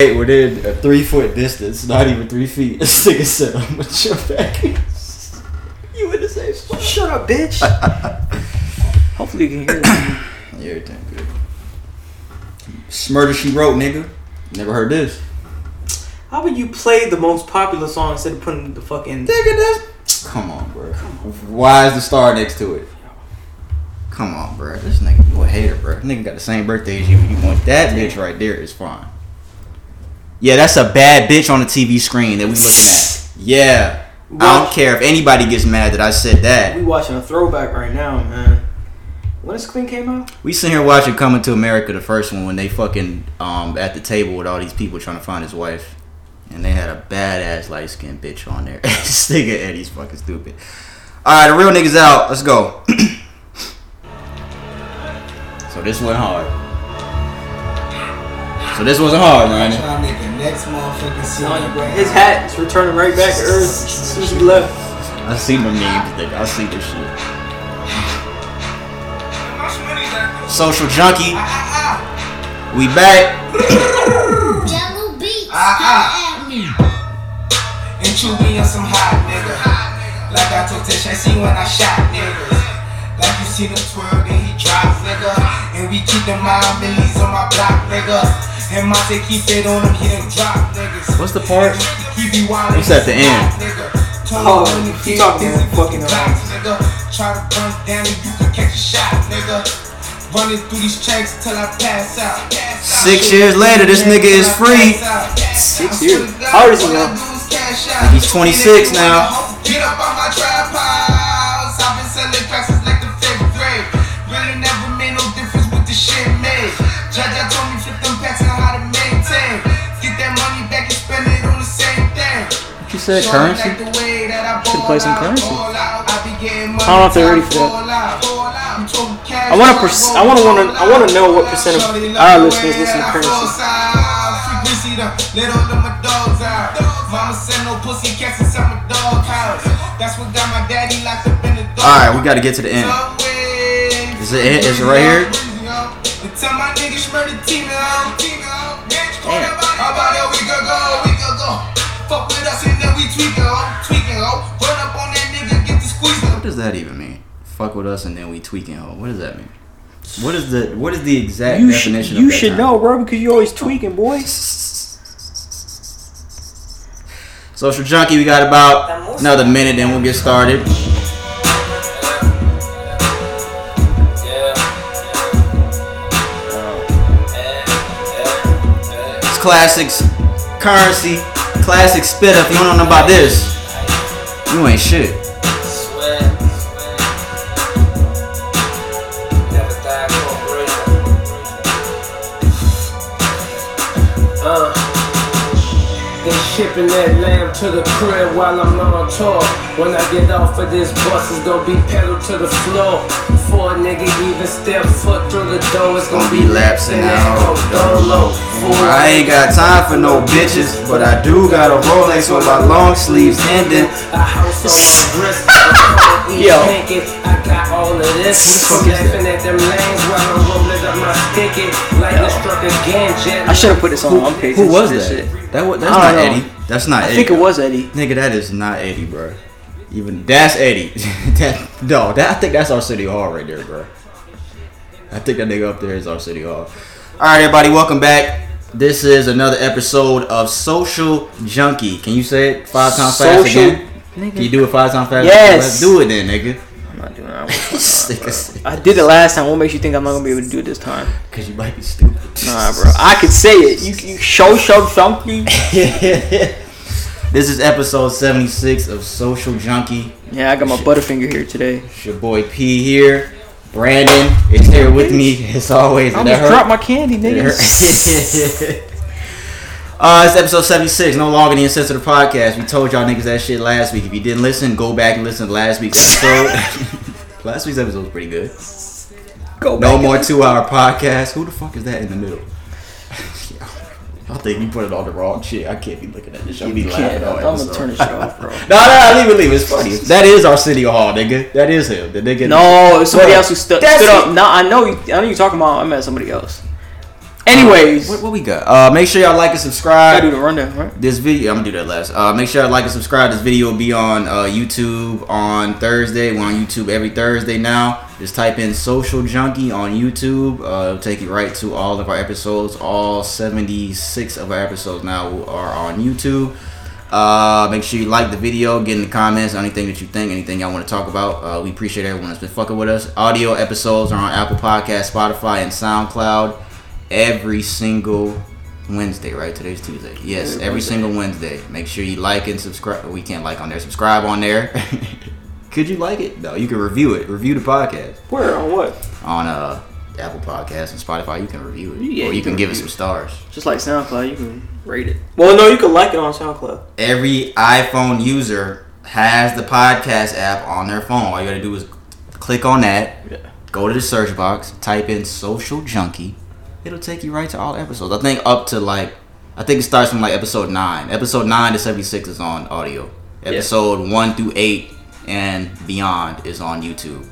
within a three foot distance, not even three feet. This nigga said, "I'm gonna jump back." you in the same spot? Shut up, bitch. Hopefully you can hear that. Yeah, everything good. Murder She Wrote, nigga. Never heard this. How would you play the most popular song instead of putting the fucking? Nigga, that's come on, bro. Why is the star next to it? Come on, bro. This nigga, you a hater, bro. Nigga got the same birthday as you. You want that bitch right there is fine. Yeah, that's a bad bitch on the TV screen that we looking at. Yeah. I don't care if anybody gets mad that I said that. We watching a throwback right now, man. When this thing came out? We sitting here watching Coming to America, the first one, when they fucking um at the table with all these people trying to find his wife, and they had a badass light skinned bitch on there. this nigga Eddie's fucking stupid. All right, the real niggas out. Let's go. so this went hard. So this wasn't hard, man. Trying to make the next motherfucking scene. His hat is returning right back to Earth as soon as he left. I seen the memes, nigga. I see this shit. Social junkie. We back. Yellow beats. Ah, Come at me. And Chewy on some hot nigga. Like I told Tish, I see when I shot niggas. Like you seen him twirl, then he drop nigga. And we keep the mind millies on my block nigga. And Monte keep it on him, he done drop niggas. What's the part? He be wildin' What's at the end? Nigga. Oh, you talking about fucking around. nigga. Try to run down and you can catch a shot, nigga. Running through these checks till I pass out. Six years later, this nigga is free. Six years? How old is he now? He's 26 now. Get up on my trap. I've been selling cracks like the said? Currency? Should play some currency. I don't know if they're ready for that. I wanna pers- I wanna wanna I wanna know what percent of our listeners listen to currency. Frequency done lit all of my dogs out. Mama said no pussy cats inside my dog house. That's what got my daddy locked up in the dog. All right, we got to get to the end. Is it it? Is it right here? Tell What does that even mean? Fuck with us and then we tweaking. Ho. What does that mean? What is the what is the exact You definition? of you should term? know, bro, because you always tweaking, boy. Social junkie, we got about another minute, then we'll get started. It's classics, currency, classic spit up. You don't know nothing about this. You ain't shit. Shipping that lamb to the crib while I'm on tour. When I get off of this bus, it's gonna be pedal to the floor. Before a nigga even step foot through the door, it's gonna be lapsing out. Dolo. I ain't got time for no bitches, but I do got a Rolex with my long sleeves ending. A house on my wrist. Yo. I got all of this. The Laughing at them lanes while I'm rolling up my sticky. Lightning struck again, jet. I should have put this on. I'm patient. Who was that? shit. That was that's not know. Eddie. That's not I Eddie. think it was Eddie. Nigga, that is not Eddie, bro. Even that's Eddie. that no, that I think that's our city hall right there, bro. I think that nigga up there is our city hall. All right, everybody, welcome back. This is another episode of Social Junkie. Can you say it five times fast Social- again? Can you do it five times fast? Yes. Let's do it then, nigga. I'm not doing that. Because I did it last time. What makes you think I'm not gonna be able to do it this time? Because you might be stupid. Nah, bro. I could say it. You, you show show something. this is episode 76 of Social Junkie. Yeah, I got my Butterfinger here today. It's your boy P here. Brandon is here with me as always. I and that almost dropped my candy, nigga. uh, it's episode 76, no longer the insensitive podcast. We told y'all niggas that shit last week. If you didn't listen, go back and listen to last week's episode. last week's episode was pretty good. Go No more two hour podcast. Who the fuck is that in the middle? I think you put it on the wrong shit. I can't be looking at this. I'll be laughing. I'm gonna turn this shit off, bro. No, no, leave it, leave it. It's funny. That is our city hall, nigga. That is him. The nigga. No, it's somebody Bro, else who that's stood it. up. No, I know. You, I know you're talking about. I met somebody else. Anyways, What, what we got? Uh, make sure y'all like and subscribe. do the rundown, right? This video, I'm gonna do that last. Uh, make sure y'all like and subscribe. This video will be on uh, YouTube on Thursday. We're on YouTube every Thursday now. Just type in Social Junkie on YouTube. Uh, it'll take you right to all of our episodes. All 76 of our episodes now are on YouTube. Uh, make sure you like the video, get in the comments, anything that you think, anything y'all want to talk about. Uh, we appreciate everyone that's been fucking with us. Audio episodes are on Apple Podcast, Spotify, and SoundCloud every single Wednesday, right? Today's Tuesday. Yes, Every every Wednesday. single Wednesday. Make sure you like and subscribe. We can't like on there. Subscribe on there. Could you like it? No, you can review it. Review the podcast Where on what? on uh Apple Podcasts and Spotify. You can review it, Yeah, or you, you can, can give it some stars. Just like SoundCloud, you can rate it. Well, no, you can like it on SoundCloud. Every iPhone user has the podcast app on their phone. All you gotta do is click on that. Yeah. Go to the search box, type in Social Junkie. It'll take you right to all episodes. I think up to like, I think it starts from like episode nine. Episode nine to seventy six is on audio. Episode one through eight and beyond is on YouTube.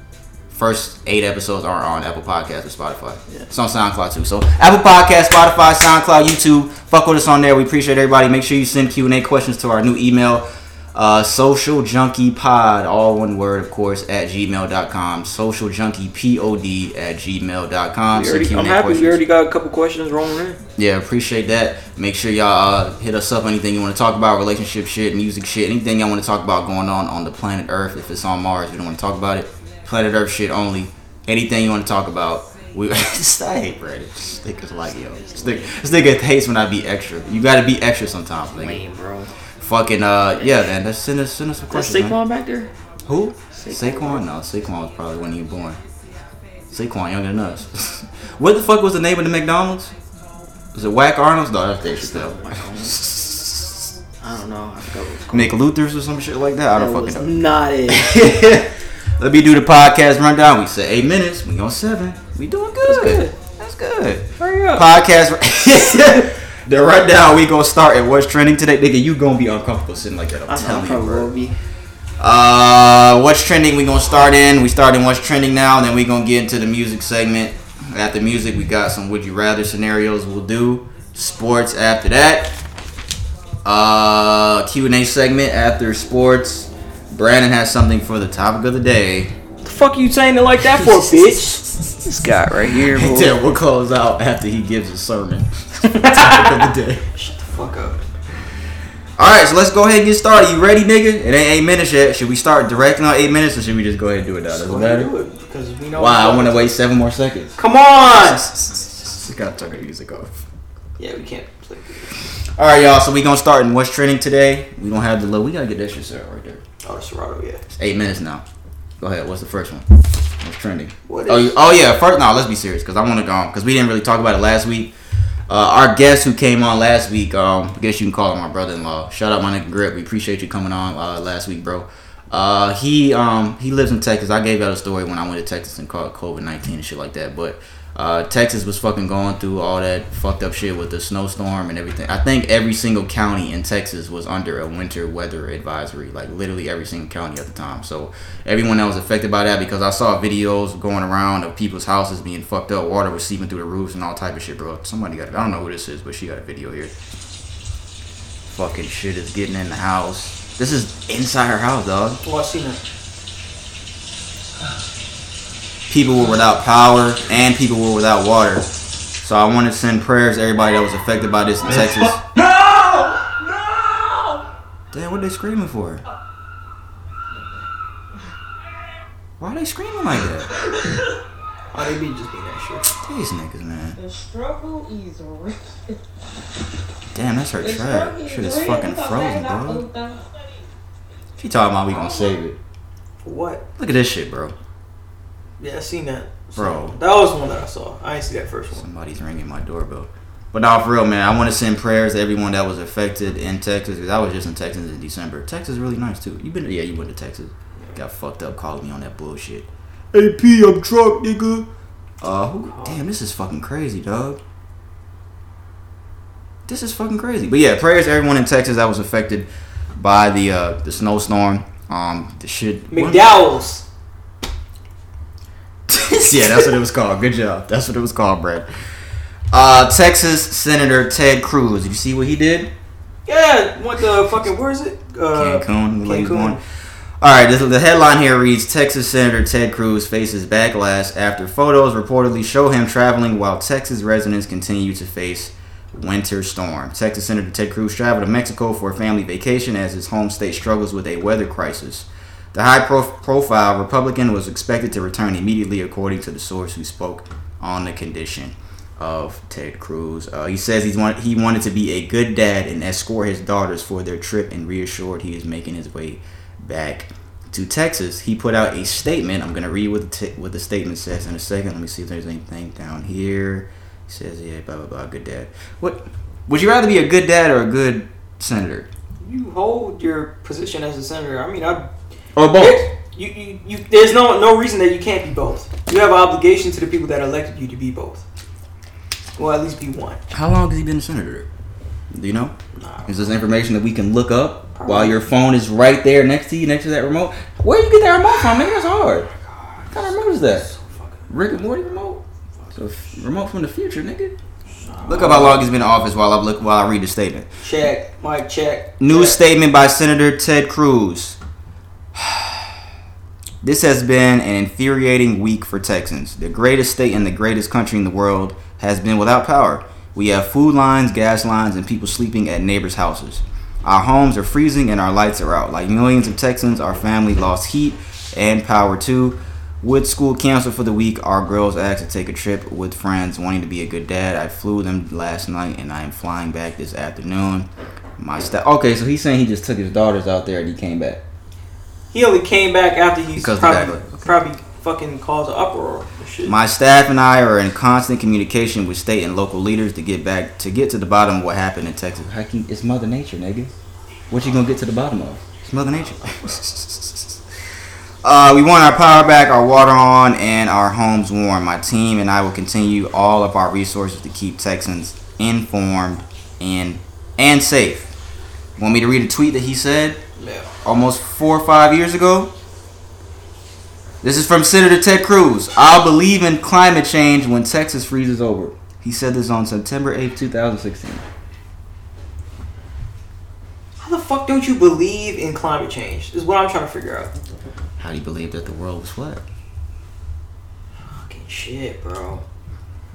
First eight episodes are on Apple Podcasts or Spotify. Yeah. It's on SoundCloud too. So Apple Podcast, Spotify, SoundCloud, YouTube. Fuck with us on there. We appreciate everybody. Make sure you send Q and A questions to our new email. Uh, social junkie pod, all one word, of course, at gmail.com. Social junkie pod at gmail.com. We Send already, Q&A I'm happy questions. we already got a couple questions rolling in. Yeah, appreciate that. Make sure y'all uh, hit us up. Anything you want to talk about, relationship shit, music shit, anything y'all want to talk about going on on the planet Earth. If it's on Mars, we don't want to talk about it. Planet Earth shit only. Anything you want to talk about. We I hate Brad. This nigga's like yo. This nigga, hates when I be extra. You got to be extra sometimes, nigga. Lame, bro. Fucking uh, yeah, man. Let's send us send us some That's questions. man. Saquon back there? Who? Saquon. Saquon? No, Saquon was probably when he was born. Saquon younger than us. what the fuck was the name of the McDonald's? Was it Whack Arnold's? No, that's Dave Chappelle. I don't know. I forgot what it was called. McLuther's or some shit like that. I don't fucking not it. know. Let me do the podcast rundown. We said eight minutes. We on seven. We doing good. good. That's good. Hurry up. Podcast. the rundown. We gonna start at what's trending today, nigga. You gonna be uncomfortable sitting like that. I'm I know, telling you, probably bro. will be. Uh, what's trending? We gonna start in. We start in what's trending now. And then we gonna get into the music segment. After music, we got some would you rather scenarios. We'll do sports after that. Uh, Q and A segment after sports. Brandon has something for the topic of the day. The fuck are you saying it like that for, bitch? this guy right here, And bro. then we'll close out after he gives a sermon. Topic of the day. Shut the fuck up. All right, so let's go ahead and get started. You ready, nigga? It ain't eight minutes yet. Should we start directing on eight minutes, or should we just go ahead and do it now? Doesn't Go ahead and matter. do it, because we know. Wow, I want to wait seven more seconds. Come on. Just gotta turn the music off. Yeah, we can't play. All right, y'all. So we gonna start in what's trending today. We don't have the low. We gotta get that shit set right there. Oh, the Serato, yeah. It's eight minutes now. Go ahead. What's the first one? What's trending? What Oh, you- oh yeah. First, no. Let's be serious because I want to go because we didn't really talk about it last week. Uh, our guest who came on last week, um, I guess you can call him my brother-in-law. Shout out my nigga Grip. We appreciate you coming on uh, last week, bro. Uh, he um he lives in Texas. I gave out a story when I went to Texas and caught COVID nineteen and shit like that. But uh, Texas was fucking going through all that fucked up shit with the snowstorm and everything. I think every single county in Texas was under a winter weather advisory. Like literally every single county at the time. So everyone that was affected by that because I saw videos going around of people's houses being fucked up. Water was seeping through the roofs and all type of shit, bro. Somebody got it. I don't know who this is, but she got a video here. Fucking shit is getting in the house. This is inside her house, dog. Oh, I seen that. People were without power and people were without water. So I want to send prayers to everybody that was affected by this in Texas. No! No! Damn, what are they screaming for? Why are they screaming like that? Oh, they be just being that shit. These niggas, man. The struggle is real. Damn, that's her The track. struggle Shit is fucking It's frozen, bro. moved on. She talking about we gonna save it. For what? Look at this shit, bro. Yeah, I seen that. Bro. That was one that I saw. I didn't see that first one. Somebody's ringing my doorbell. But now, for real, man, I want to send prayers to everyone that was affected in Texas because I was just in Texas in December. Texas is really nice too. You been? Yeah, you went to Texas. Got fucked up calling me on that bullshit. AP, I'm drunk, nigga. Uh, who? Damn, this is fucking crazy, dog. This is fucking crazy. But yeah, prayers to everyone in Texas that was affected by the uh the snowstorm. Um, the shit. McDowell's. Yeah, that's what it was called. Good job. That's what it was called, Brad. Uh, Texas Senator Ted Cruz. Did you see what he did? Yeah, went to fucking where is it? Uh, Cancun. Cancun. All right. This, the headline here reads: Texas Senator Ted Cruz faces backlash after photos reportedly show him traveling while Texas residents continue to face winter storm. Texas Senator Ted Cruz traveled to Mexico for a family vacation as his home state struggles with a weather crisis. The high prof- profile Republican was expected to return immediately, according to the source who spoke on the condition of Ted Cruz. Uh, he says he's want- he wanted to be a good dad and escort his daughters for their trip and reassured he is making his way back to Texas. He put out a statement. I'm going to read what the, t- what the statement says in a second. Let me see if there's anything down here. He says, yeah, blah, blah, blah, good dad. What Would you rather be a good dad or a good senator? you hold your position as a senator. I mean, I Or both? You, you, you, there's no no reason that you can't be both. You have an obligation to the people that elected you to be both. Well, at least be one. How long has he been a senator? Do you know? Nah. Is this information that we can look up while your phone is right there next to you, next to that remote? Where you get that remote from, nigga? That's hard. Oh what kind of remote is that? Rick and Morty remote? So f- remote from the future, nigga. Look up how long he's been in office while I look while I read the statement. Check, mic. Check. New check. statement by Senator Ted Cruz. This has been an infuriating week for Texans. The greatest state in the greatest country in the world has been without power. We have food lines, gas lines, and people sleeping at neighbors' houses. Our homes are freezing and our lights are out. Like millions of Texans, our family lost heat and power too. With school canceled for the week, our girls asked to take a trip with friends wanting to be a good dad. I flew them last night and I am flying back this afternoon. My staff. Okay, so he's saying he just took his daughters out there and he came back. He only came back after he's Because probably okay. probably fucking caused an uproar. My staff and I are in constant communication with state and local leaders to get back to get to the bottom of what happened in Texas. Can, it's Mother Nature, nigga. What you gonna get to the bottom of? It's Mother Nature. uh, we want our power back, our water on, and our homes warm. My team and I will continue all of our resources to keep Texans informed and and safe. Want me to read a tweet that he said? Yeah. almost four or five years ago. This is from Senator Ted Cruz. I'll believe in climate change when Texas freezes over. He said this on September 8th, 2016. How the fuck don't you believe in climate change? Is what I'm trying to figure out. How do you believe that the world was flat? Fucking shit, bro.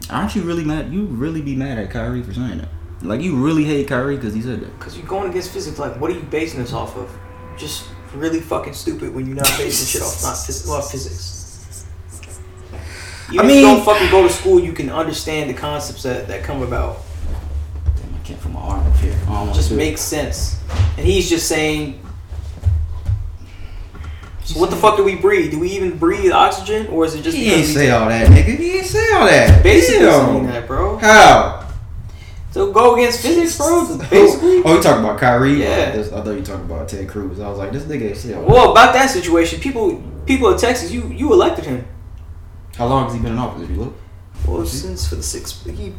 Aren't you really mad? You really be mad at Kyrie for saying that? Like you really hate Kyrie because he said that. Because you're going against physics. Like, what are you basing this off of? Just really fucking stupid when you're not basing shit off not phys- off physics. Even I if mean- you don't fucking go to school, you can understand the concepts that, that come about. Damn, I can't put my arm up here. I just do it. makes sense. And he's just saying. So what the fuck do we breathe? Do we even breathe oxygen, or is it just He ain't say all that, nigga. He ain't say all that. basically Damn. saying that, bro? How? So go against physics, bro. Basically. Oh, you talking about Kyrie? Yeah. Oh, I thought you talking about Ted Cruz. I was like, this nigga ain't say all that. Well, about that situation, people people in Texas, you you elected him. How long has he been in office? If you look. Well, since for the six, he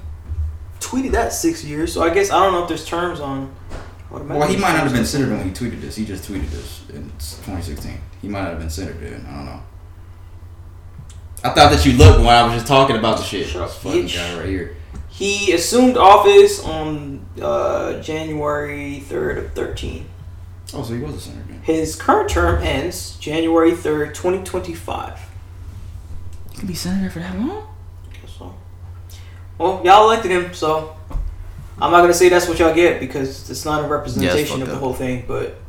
tweeted that six years. So I guess I don't know if there's terms on. Well, he might not have been senator when he tweeted this. He just tweeted this in 2016. He might not have been senator then. I don't know. I thought that you looked when I was just talking about the shit. Shut up, fucking guy right here. He assumed office on uh, January third of thirteen. Oh, so he was a senator then. His current term ends January third, twenty twenty five. You can be senator for that long? I guess so, well, y'all elected him, so I'm not gonna say that's what y'all get because it's not a representation fucked of the up. whole thing. But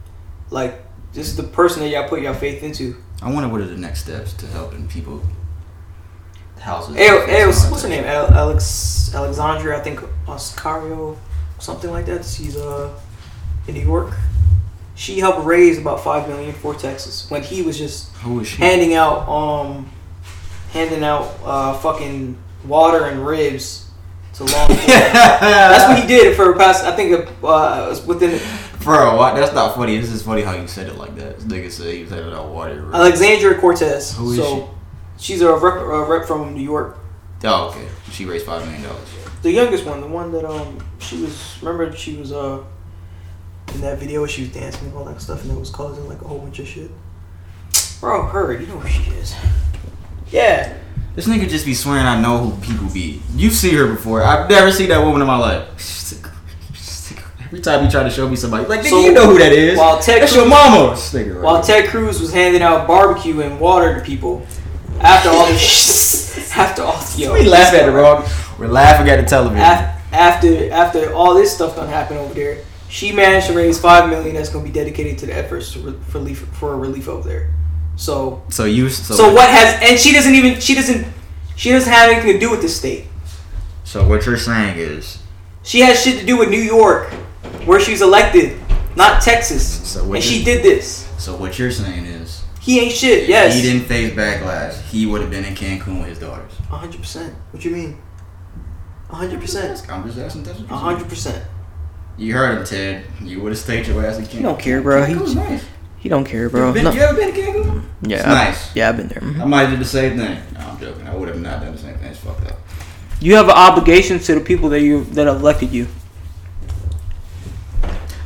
like, this is the person that y'all put y'all faith into. I wonder what are the next steps to helping people. Houses. What's, her name? Al- Alex Alexandria, I think Oscario, something like that. She's uh in New York. She helped raise about five million for Texas when he was just handing out um handing out uh fucking water and ribs to enforcement. That's what he did for past. I think uh, it was within Bro, what? That's not funny. This is funny how you said it like that. This nigga said he was handing out water. Alexandria Cortez. Who is so she's a rep, a rep from New York. Oh, okay. She raised five million dollars. The youngest one, the one that um she was remember she was uh in that video where she was dancing and all that stuff and it was causing like a whole bunch of shit. Bro, her, you know who she is. Yeah. This nigga just be swearing I know who people be. You see her before. I've never seen that woman in my life. Every time you try to show me somebody, like, nigga, So, you know who that is. while Ted That's your mama. This nigga right While. Ted Cruz was handing out barbecue and water to people, after all this, after all, yo, we laugh at the wrong. We're laughing at the television. af- after after all this stuff done happened over there, she managed to raise five million that's gonna be dedicated to the efforts to re- for relief for relief over there. So so you. So, so what has and she doesn't even she doesn't she doesn't have anything to do with the state. So what you're saying is, She has shit to do with New York, where she's elected, not Texas. So what and she did this. so what you're saying is, He ain't shit. Yes. he didn't face backlash. He would have been in Cancun with his daughters. A hundred percent. What you mean? A hundred percent. I'm just asking. A One hundred percent. You heard him, Ted. You would have stayed your ass in Cancun. He don't care, bro. He, nice. he don't care, You, bro. been, No- you ever been to Cancun? yeah, It's I- nice. Yeah, I've been there. I might have did the same thing. No, I'm joking. I would have not done the same thing. It's fucked up. You have an obligation to the people that you that elected you.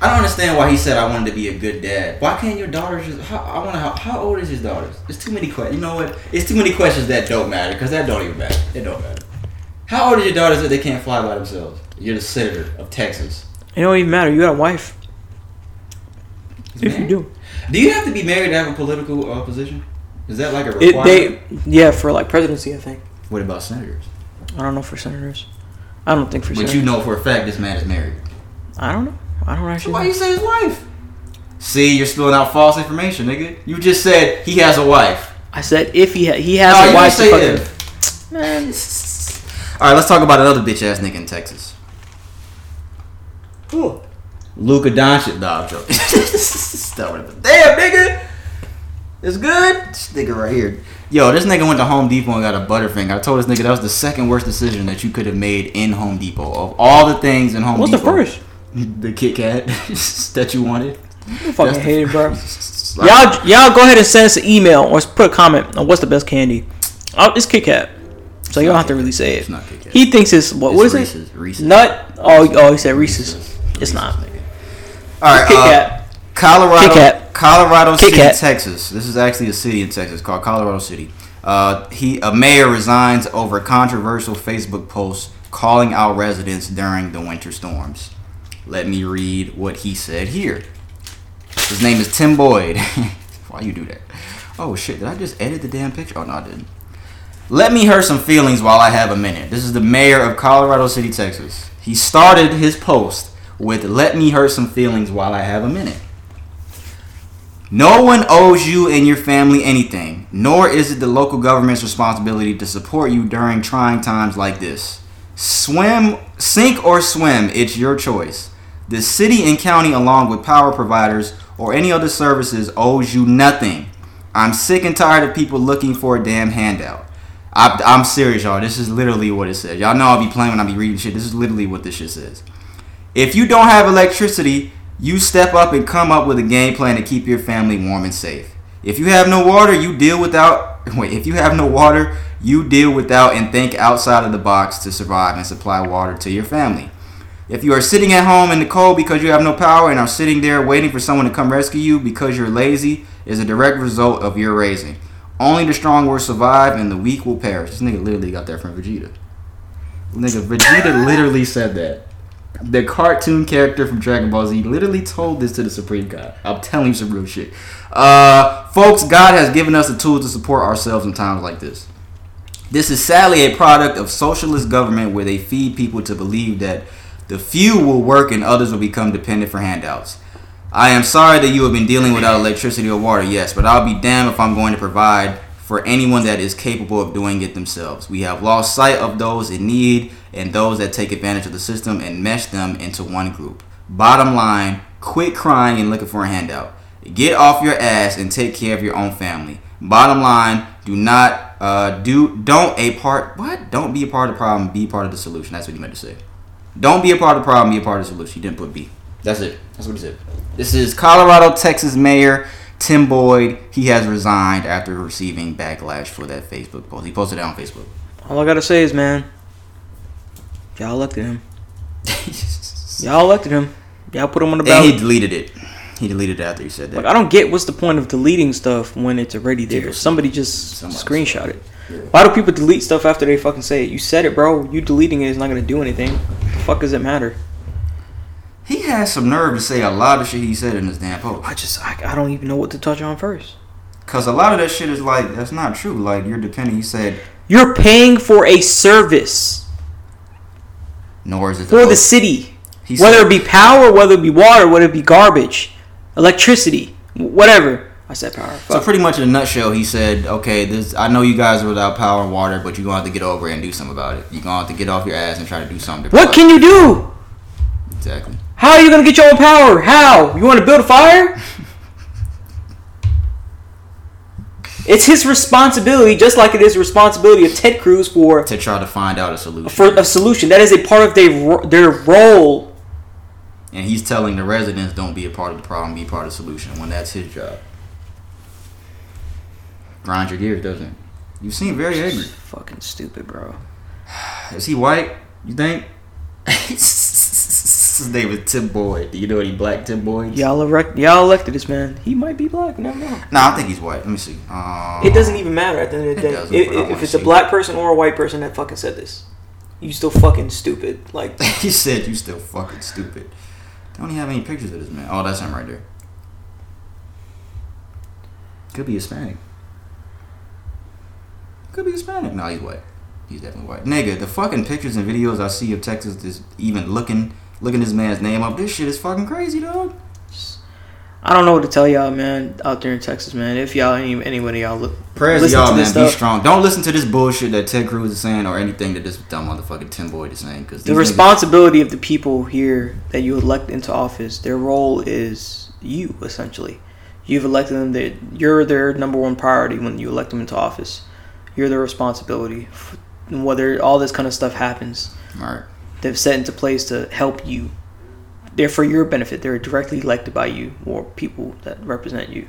I don't understand why he said I wanted to be a good dad. Why can't your daughters just? How, I want to. How, how old is his daughters? It's too many questions. You know what? It's too many questions that don't matter because that don't even matter. It don't matter. How old is your daughters that they can't fly by themselves? You're the senator of Texas. It don't even matter. You got a wife. If you do, Do you have to be married to have a political uh, position? Is that like a it, requirement? they yeah for like presidency. I think. what about senators? I don't know for senators. I don't think for senators. But senators. you know for a fact this man is married. I don't know. I don't So actually. why know. you say his wife? See, you're spilling out false information, nigga. You just said he has a wife. I said if he ha- he has No, a you wife. didn't say fucking- if. Man, All right, let's talk about another bitch ass nigga in Texas. Who? Luka Doncic, dog joke. Stop it. Damn, nigga. It's good. This nigga right here. Yo, this nigga went to Home Depot and got a Butterfinger. I told this nigga that was the second worst decision that you could have made in Home Depot. Of all the things in Home What's the first? The Kit Kat that you wanted. I fucking the hate it, bro. Y'all, y'all go ahead and send us an email or put a comment on what's the best candy. Oh, it's Kit Kat. So you don't have to really say it. It's not Kit Kat. He thinks it's what? It's what is Reese's. it? Reese's. Nut? Oh, oh, he said Reese's. It's Reese's, not. nigga. All right, Kit uh, Kat. Colorado, Kit Kat. Colorado City, Kat. Texas. This is actually a city in Texas called Colorado City. Uh, he a mayor resigns over controversial Facebook post calling out residents during the winter storms. Let me read what he said here. His name is Tim Boyd. Why you do that? Oh shit! Did I just edit the damn picture? Oh no, I didn't. Let me hurt some feelings while I have a minute. This is the mayor of Colorado City, Texas. He started his post with "Let me hurt some feelings while I have a minute." No one owes you and your family anything, nor is it the local government's responsibility to support you during trying times like this. Swim, sink or swim, it's your choice. The city and county, along with power providers or any other services, owes you nothing. I'm sick and tired of people looking for a damn handout. I, I'm serious, y'all. This is literally what it says. Y'all know I'll be playing when I be reading shit. This is literally what this shit says. If you don't have electricity, you step up and come up with a game plan to keep your family warm and safe. If you have no water, you deal without wait, if you have no water, you deal without and think outside of the box to survive and supply water to your family. If you are sitting at home in the cold because you have no power and are sitting there waiting for someone to come rescue you because you're lazy, is a direct result of your raising. Only the strong will survive and the weak will perish. This nigga literally got that from Vegeta. Nigga, Vegeta literally said that. The cartoon character from Dragon Ball Z literally told this to the Supreme God. I'm telling you some real shit. Uh, folks, God has given us the tools to support ourselves in times like this. This is sadly a product of socialist government where they feed people to believe that the few will work and others will become dependent for handouts. I am sorry that you have been dealing without electricity or water, yes, but I'll be damned if I'm going to provide for anyone that is capable of doing it themselves. We have lost sight of those in need and those that take advantage of the system and mesh them into one group. Bottom line, quit crying and looking for a handout. Get off your ass and take care of your own family. Bottom line, do not uh, do don't a part what? Don't be a part of the problem, be part of the solution. That's what he meant to say. Don't be a part of the problem, be a part of the solution. He didn't put B. That's it. That's what he said. This is Colorado, Texas Mayor Tim Boyd. He has resigned after receiving backlash for that Facebook post. He posted it on Facebook. All I gotta say is, man, y'all elected him. Y'all elected him. Y'all put him on the and he deleted it. He deleted it after he said that. Like I don't get what's the point of deleting stuff when it's already there. Somebody just Somebody screenshot it. Why do people delete stuff after they fucking say it? You said it, bro. You deleting it is not gonna do anything. The fuck does it matter? He has some nerve to say a lot of shit he said in this damn post. I just I, I don't even know what to touch on first. Cause a lot of that shit is like that's not true. Like you're depending. He said, You're paying for a service nor is it for the city, He whether said- it be power, whether it be water, whether it be garbage, electricity, whatever. I said power. So pretty much in a nutshell, he said, "Okay, this I know you guys are without power and water, but you're gonna have to get over it and do something about it. You're gonna have to get off your ass and try to do something." What can you do? exactly? How are you gonna get your own power? How? You want to build a fire? it's his responsibility, just like it is the responsibility of Ted Cruz for To try to find out a solution. for a solution. That is a part of their their role. and he's telling the residents, "Don't be a part of the problem, be part of the solution." When that's his job. Grind your gears, doesn't it? You seem very angry. Fucking stupid, bro. Is he white? You think? His name is Tim Boyd. Do you know any black Tim Boyd? Y'all elect, y'all elected this man. He might be black. you Never know. Nah, I think he's white. Let me see. Um, It doesn't even matter at the end of the day. doesn't, If, but I if wanna it's a black person or a white person that fucking said this, you still fucking stupid. Like he said you still fucking stupid. They don't even have any pictures of this man. Oh, that's him right there. Could be Hispanic. Could be Hispanic. No, he's white. He's definitely white. Nigga, the fucking pictures and videos I see of Texas is even looking looking this man's name up, this shit is fucking crazy, dog. I don't know what to tell y'all, man, out there in Texas, man. If y'all any anybody y'all look Prayers to y'all, to man. Be strong. Don't listen to this bullshit that Ted Cruz is saying or anything that this dumb motherfucking Tim Boyd is saying. Because the responsibility of the people here that you elect into office, their role is you essentially. You've elected them. That you're their number one priority when you elect them into office. You're the responsibility. F- whether all this kind of stuff happens, Right. they've set into place to help you. They're for your benefit. They're directly elected by you or people that represent you.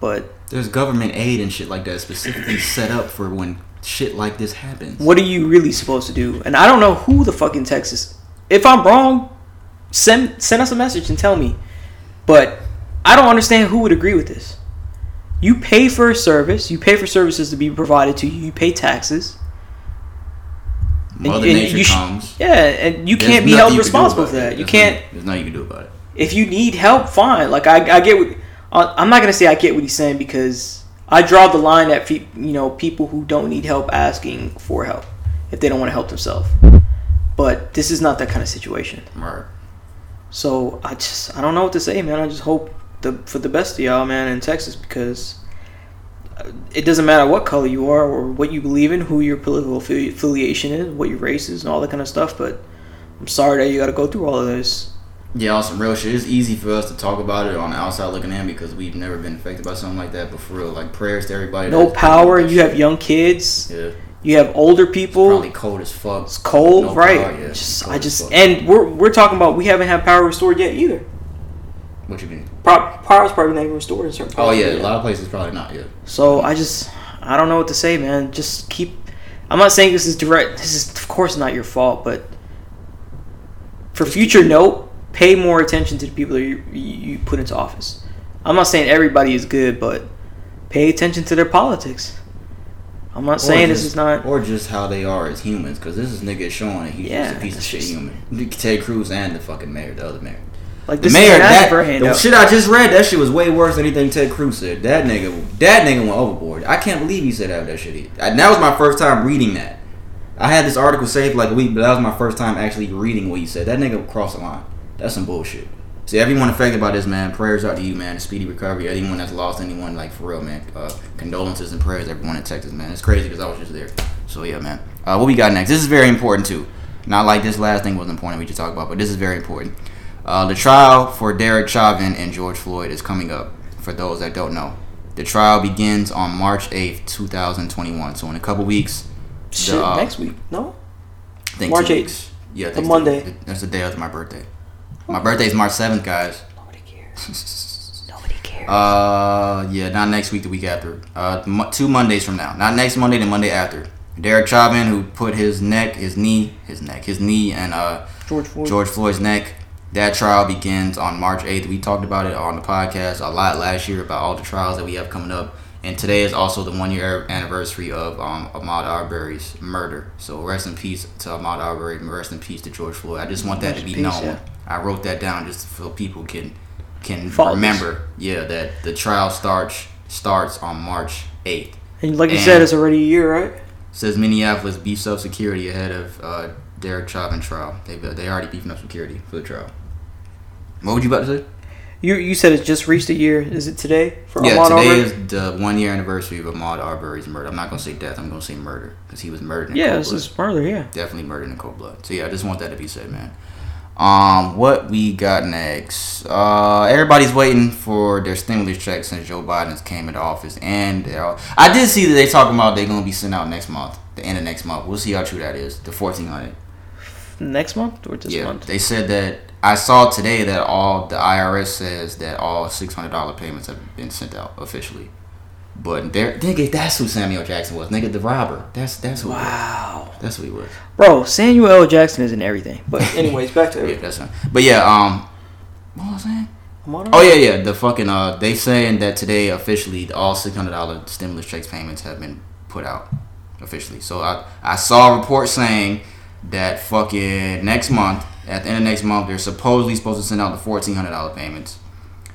But There's government aid and shit like that specifically set up for when shit like this happens. what are you really supposed to do? And I don't know who the fucking Texas. If I'm wrong, send send us a message and tell me. But I don't understand who would agree with this. You pay for a service. You pay for services to be provided to you. You pay taxes. Mother and Nature you sh- comes. Yeah, and you There's can't be held you can do responsible for that. You There's can't. nothing- There's nothing you can do about it. if you need help, fine. Like I, I get what uh, I'm not gonna say I get what he's saying because I draw the line at you know people who don't need help asking for help if they don't want to help themselves. But this is not that kind of situation. Right. So I just I don't know what to say, man. I just hope the for the best of y'all, man, in Texas because uh, it doesn't matter what color you are or what you believe in, who your political affiliation is, what your race is, and all that kind of stuff. But I'm sorry that you got to go through all of this. Yeah, on some real shit. It's easy for us to talk about it on the outside looking in because we've never been affected by something like that. But for real, like prayers to everybody. No power. You have young kids. Yeah. You have older people. Probably cold as fuck. It's cold, No right? power, yeah. Just, Cold I just and we're we're talking about we haven't had power restored yet either. What you mean? Pro- power's probably not even restored in certain. Oh, places Oh yeah, of a lot of places probably not yet. So I just I don't know what to say, man. Just keep. I'm not saying this is direct. This is of course not your fault, but for future note, pay more attention to the people that you, you put into office. I'm not saying everybody is good, but pay attention to their politics. I'm not saying Or this is not. Or just how they are as humans, because this is nigga showing that he's Yeah, just a piece of shit human. Ted Cruz and the fucking mayor, the other mayor. Like The this mayor, that the shit I just read, that shit was way worse than anything Ted Cruz said. That nigga, that nigga went overboard. I can't believe he said that, that shit. And that was my first time reading that. I had this article saved like a week, but that was my first time actually reading what he said. That nigga crossed the line. That's some bullshit. See, everyone affected by this, man. Prayers out to you, man. A speedy recovery. Anyone that's lost anyone, like for real, man. Uh, condolences and prayers, everyone in Texas, man. It's crazy because I was just there. So yeah, man. Uh, what we got next? This is very important too. Not like this last thing wasn't important we just talked about, but this is very important. Uh, the trial for Derek Chauvin and George Floyd is coming up. For those that don't know, the trial begins on March eighth, two thousand twenty-one. So in a couple weeks, Shit, uh, next week. No. March 8th. weeks. Yeah, The Monday. That's the day after my birthday. My birthday is March seventh, guys. Nobody cares. Nobody cares. Uh, yeah, not next week, the week after. Uh, two Mondays from now. Not next Monday, the Monday after. Derek Chauvin, who put his neck, his knee, his neck, his knee, and uh, George Floyd. George Floyd's neck. That trial begins on March 8th. We talked about it on the podcast a lot last year about all the trials that we have coming up. And today is also the one year anniversary of um, Ahmaud Arbery's murder. So rest in peace to Ahmaud Arbery. and Rest in peace to George Floyd. I just want that Rest to be peace, known. yeah. I wrote that down just so people can can remember. Yeah, that the trial starts starts on March eighth. And like you And- said, it's already a year, right? Says Minneapolis beefs up security ahead of uh, Derek Chauvin trial. They they already beefing up security for the trial. What would you about to say? You you said it's just reached a year. Is it today for yeah, Ahmaud today Arbery? is the one year anniversary of Ahmaud Arbery's murder. I'm not gonna say death. I'm gonna say murder because he was murdered. In Yeah, cold this blood. is murder. Yeah. definitely murdered in cold blood. So yeah, I just want that to be said, man. Um, what we got next? Uh, everybody's waiting for their stimulus check since Joe Biden's came into office, and they're all, I did see that they talking about they're gonna be sent out next month, the end of next month. We'll see how true that is. The fourteen hundred. Next month or this Yeah, month? they said that I saw today that all the IRS says that all six hundred dollar payments have been sent out officially. But there, nigga, that's who Samuel Jackson was, nigga, the robber. That's that's who. He was. Wow. That's who he was. Bro, Samuel L. Jackson is in everything. But anyways, back to Yeah, that's him. But yeah, um, what was I saying? Oh yeah, yeah. The fucking uh, they saying that today officially all six hundred dollar stimulus checks payments have been put out officially. So I I saw a report saying that fucking next month at the end of next month they're supposedly supposed to send out the fourteen hundred dollar payments,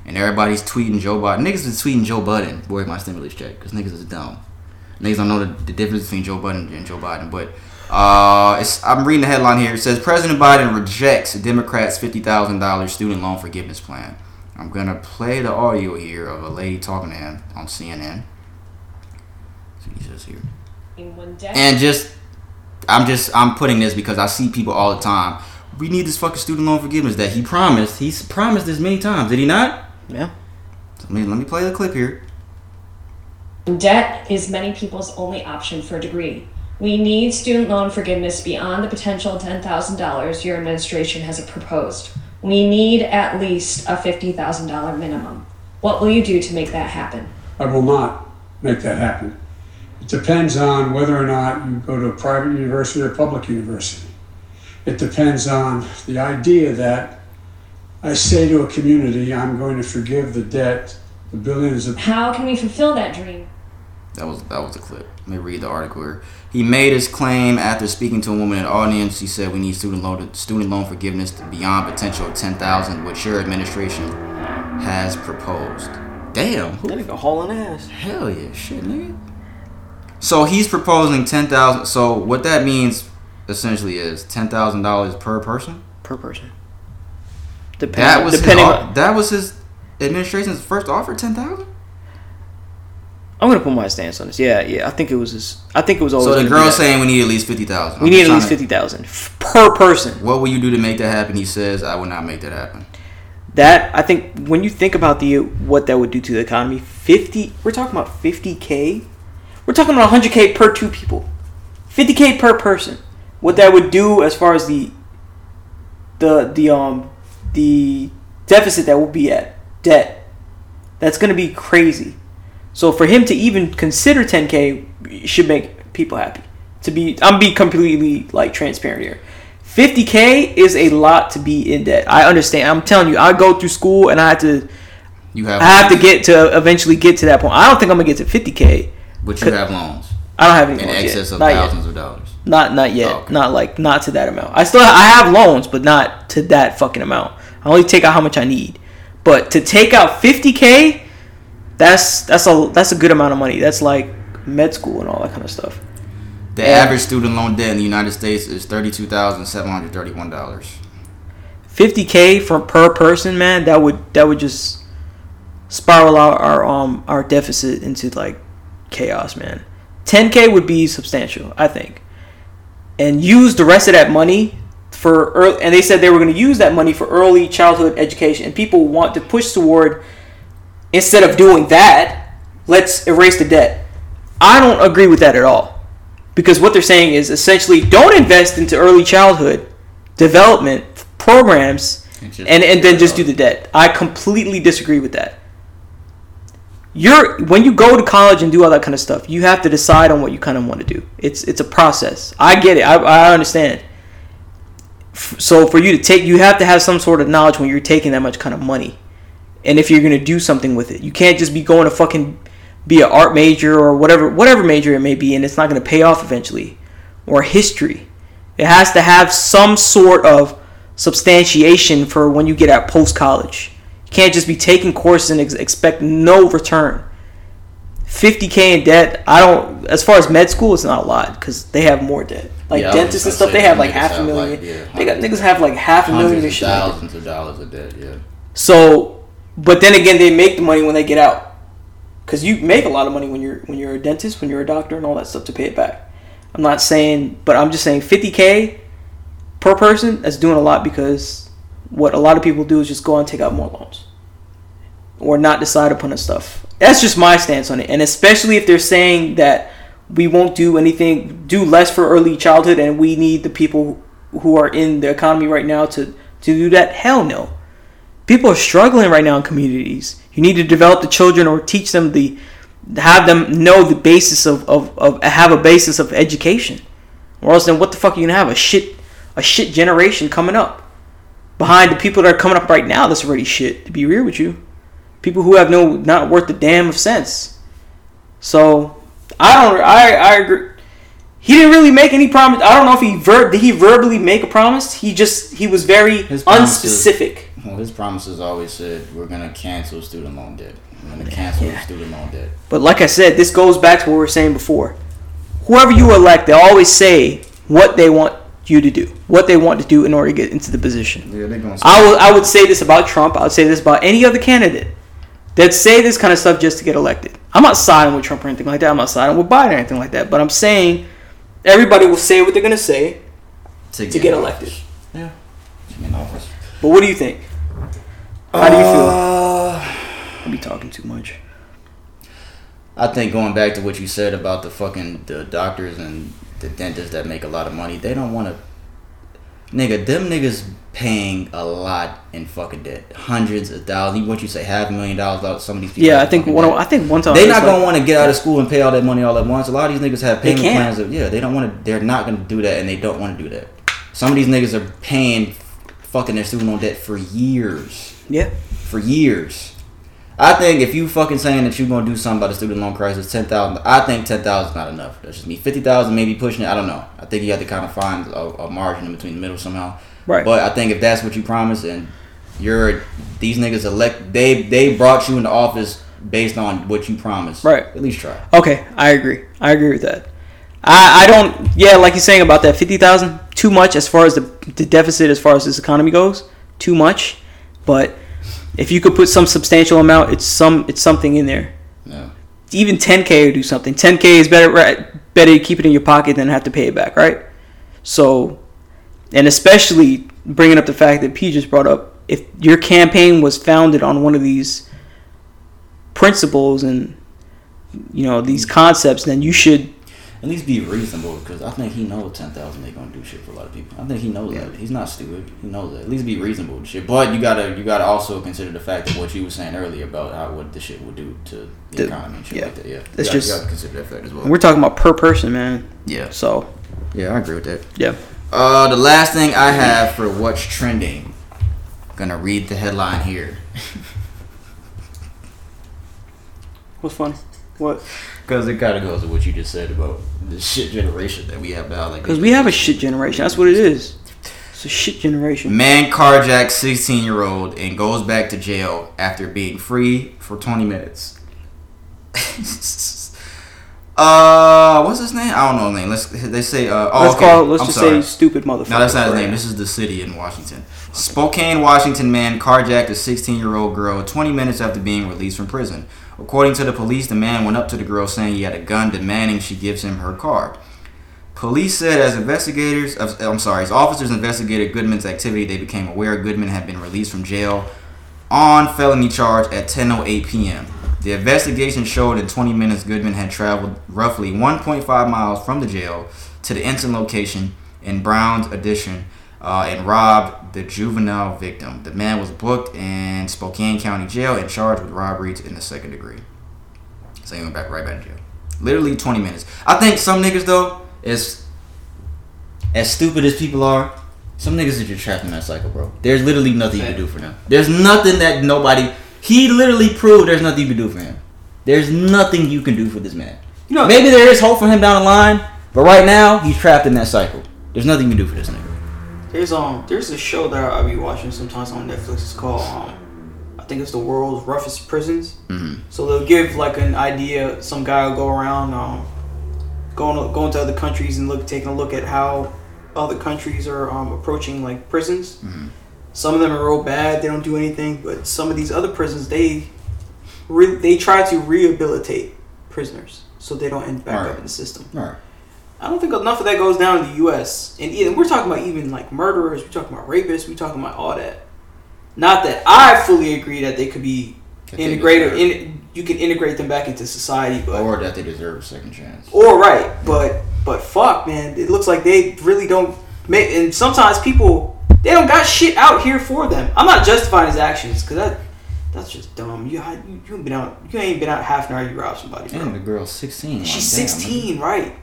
and everybody's tweeting Joe Biden. Niggas is tweeting Joe Budden, where's my stimulus check? Because niggas is dumb. Niggas don't know the, the difference between Joe Budden and Joe Biden. But uh, it's, I'm reading the headline here. It says President Biden rejects Democrats' fifty thousand dollars student loan forgiveness plan. I'm gonna play the audio here of a lady talking to him on CNN. See what he says here. In one. And just, I'm just, I'm putting this because I see people all the time. We need this fucking student loan forgiveness that he promised. He's promised this many times. Did he not? Yeah. Let me let me play the clip here. Debt is many people's only option for a degree. We need student loan forgiveness beyond the potential $10,000 your administration has proposed. We need at least a $50,000 minimum. What will you do to make that happen? I will not make that happen. It depends on whether or not you go to a private university or a public university. It depends on the idea that I say to a community, I'm going to forgive the debt, the billions of How can we fulfill that dream? That was that was the clip. Let me read the article here. He made his claim after speaking to a woman in the audience. He said, "We need student loan student loan forgiveness beyond potential of ten thousand, which your administration has proposed." Damn, who That nigga hauling ass. Hell yeah, shit, nigga. So he's proposing ten thousand. So what that means essentially is ten thousand dollars per person. Per person. That was his, depending o- on, that was his administration's first offer. Ten thousand. I'm gonna put my stance on this. Yeah, yeah. I think it was his. I think it was always. So the girl's saying we need at least fifty thousand. we need at least fifty thousand per person. What will you do to make that happen? He says, I will not make that happen. That I think when you think about the what that would do to the economy, fifty. We're talking about fifty k. We're talking about hundred k per two people, fifty k per person. What that would do as far as the the the um the deficit that will be at debt, that's gonna be crazy. So for him to even consider ten k should make people happy. To be, I'm be completely like transparent here. 50k is a lot to be in debt. I understand. I'm telling you, I go through school and I have to You have I have to get to eventually get to that point. I don't think I'm gonna get to 50k. but you have loans I don't have any in loans excess yet. of not thousands yet. of dollars. Not not yet. Oh, okay. Not like not to that amount. I still I have loans, but not to that fucking amount. I only take out how much I need. But to take out 50k, that's that's a that's a good amount of money. That's like med school and all that kind of stuff. The Yeah. average student loan debt in the United States is thirty-two thousand seven hundred thirty-one dollars. 50k for per person, man, that would that would just spiral out our um our deficit into like chaos, man. 10k would be substantial, I think. And use the rest of that money for early, and they said they were going to use that money for early childhood education and people want to push toward instead of doing that, let's erase the debt. I don't agree with that at all. Because what they're saying is essentially don't invest into early childhood development programs And and, and then just do the debt. I completely disagree with that. You're when you go to college and do all that kind of stuff, you have to decide on what you kind of want to do. It's it's a process. I get it. I, I understand. F- So for you to take, you have to have some sort of knowledge when you're taking that much kind of money, and if you're gonna do something with it, you can't just be going to fucking be an art major or whatever whatever major it may be, and it's not going to pay off eventually, or history. It has to have some sort of substantiation for when you get out post college. Can't just be taking courses and ex- expect no return. 50k in debt. I don't. As far as med school, it's not a lot because they have more debt. Like Yeah, dentists and stuff, they have like half a million. like, yeah, they got niggas have like half a million Hundreds and of shit. thousands of dollars of debt. Yeah. So, but then again, they make the money when they get out, because you make a lot of money when you're when you're a dentist, when you're a doctor, and all that stuff to pay it back. I'm not saying, but I'm just saying 50k per person. That's doing a lot because what a lot of people do is just go and take out more loans, or not decide upon the stuff. That's just my stance on it, and especially if they're saying that we won't do anything, do less for early childhood, and we need the people who are in the economy right now to to do that. Hell no people are struggling right now in communities. You need to develop the children or teach them the have them know the basis of, of, of have a basis of education. Or else then what the fuck are you gonna have? A shit a shit generation coming up. Behind the people that are coming up right now that's already shit, to be real with you. People who have no not worth a damn of sense. So I don't I I agree he didn't really make any promise. I don't know if he ver- did he verbally make a promise. He just he was very unspecific. Well, his promises always said we're gonna cancel student loan debt. We're gonna cancel Yeah. student loan debt. But like I said, this goes back to what we were saying before. Whoever you elect, they always say what they want you to do, what they want to do in order to get into the position. Yeah, they're gonna. I would I would say this about Trump. I would say this about any other candidate that say this kind of stuff just to get elected. I'm not siding with Trump or anything like that. I'm not siding with Biden or anything like that. But I'm saying everybody will say what they're gonna say to get elected. Yeah. To get in office. But what do you think? How do you feel? Uh, I'll be talking too much. I think going back to what you said about the fucking the doctors and the dentists that make a lot of money, they don't want to. Nigga, them niggas paying a lot in fucking debt, hundreds of thousands. What you say, half a million dollars out some of these people. Yeah, I think one. I think one time they're not gonna want to get out of school and pay all that money all at once. A lot of these niggas have payment plans. Of, yeah, they don't want to. They're not gonna do that, and they don't want to do that. Some of these niggas are paying fucking their student loan debt for years Yeah. for years. I think if you fucking saying that you're gonna do something about the student loan crisis, ten thousand. I think ten thousand is not enough. That's just me. Fifty thousand, maybe pushing it. I don't know. I think you have to kind of find a, a margin in between the middle somehow. Right. But I think if that's what you promise and you're these niggas elect, they they brought you into office based on what you promised. Right. At least try. Okay, I agree. I agree with that. I, I don't. Yeah, like you're saying about that fifty thousand, too much as far as the the deficit as far as this economy goes. Too much, but if you could put some substantial amount, it's some it's something in there. Yeah. Even ten k would do something. Ten k is better. Right, better to keep it in your pocket than have to pay it back. Right. So, and especially bringing up the fact that P just brought up, if your campaign was founded on one of these principles and you know these mm. concepts, then you should At least be reasonable because I think he knows ten thousand ain't gonna do shit for a lot of people. I think he knows that. He's not stupid. He knows that. At least be reasonable with shit. But you gotta you gotta also consider the fact of what you were saying earlier about how what the shit would do to the, The- economy and shit yeah. like that. Yeah. Gotta, just- you gotta consider that fact as well. We're talking about per person, man. Yeah. So Yeah, I agree with that. yeah. Uh, the last thing I have for what's trending. Gonna read the headline here. What's funny? What? Because it kind of goes to what you just said about the shit generation that we have now. Like, Because we have a shit generation. That's what it is. It's a shit generation. Man carjacks 16 year old and goes back to jail after being free for 20 minutes. uh, what's his name? I don't know his name. Let's they say uh. Oh, let's okay. call. Let's I'm just sorry. say stupid motherfucker. No, that's not his Right. name. This is the city in Washington. Spokane, Washington man carjacked a 16 year old girl 20 minutes after being released from prison. According to the police, the man went up to the girl saying he had a gun, demanding she gives him her card. Police said as investigators, I'm sorry, as officers investigated Goodman's activity, they became aware Goodman had been released from jail on felony charge at 10:08 p.m. The investigation showed in 20 minutes Goodman had traveled roughly 1.5 miles from the jail to the incident location in Brown's Addition uh, and robbed the juvenile victim. The man was booked in Spokane County Jail and charged with robbery in the second degree. So he went back right back to jail. Literally 20 minutes. I think some niggas though, as as stupid as people are, some niggas are just trapped in that cycle, bro. There's literally nothing you can do for them. There's nothing that nobody. He literally proved there's nothing you can do for him. There's nothing you can do for this man. You know, Maybe there is hope for him down the line, but right now he's trapped in that cycle. There's nothing you can do for this nigga. There's um there's a show that I be watching sometimes on Netflix. It's called um I think it's the world's roughest prisons. Mhm. So they'll give like an idea. Some guy will go around um going going to other countries and look taking a look at how other countries are um approaching like prisons. Mhm. Some of them are real bad. They don't do anything. But some of these other prisons they re- they try to rehabilitate prisoners so they don't end back Right. up in the system. All right. I don't think enough of that goes down in the U.S. And even we're talking about even like murderers, we're talking about rapists, we're talking about all that. Not that I fully agree that they could be integrated. In, you can integrate them back into society, but Or that they deserve a second chance. or right, but but fuck, man, it looks like they really don't make. And sometimes people they don't got shit out here for them. I'm not justifying his actions because that that's just dumb. You you been out you ain't been out half an hour. You robbed somebody. Bro. And the girl's 16. She's like, damn, 16, right?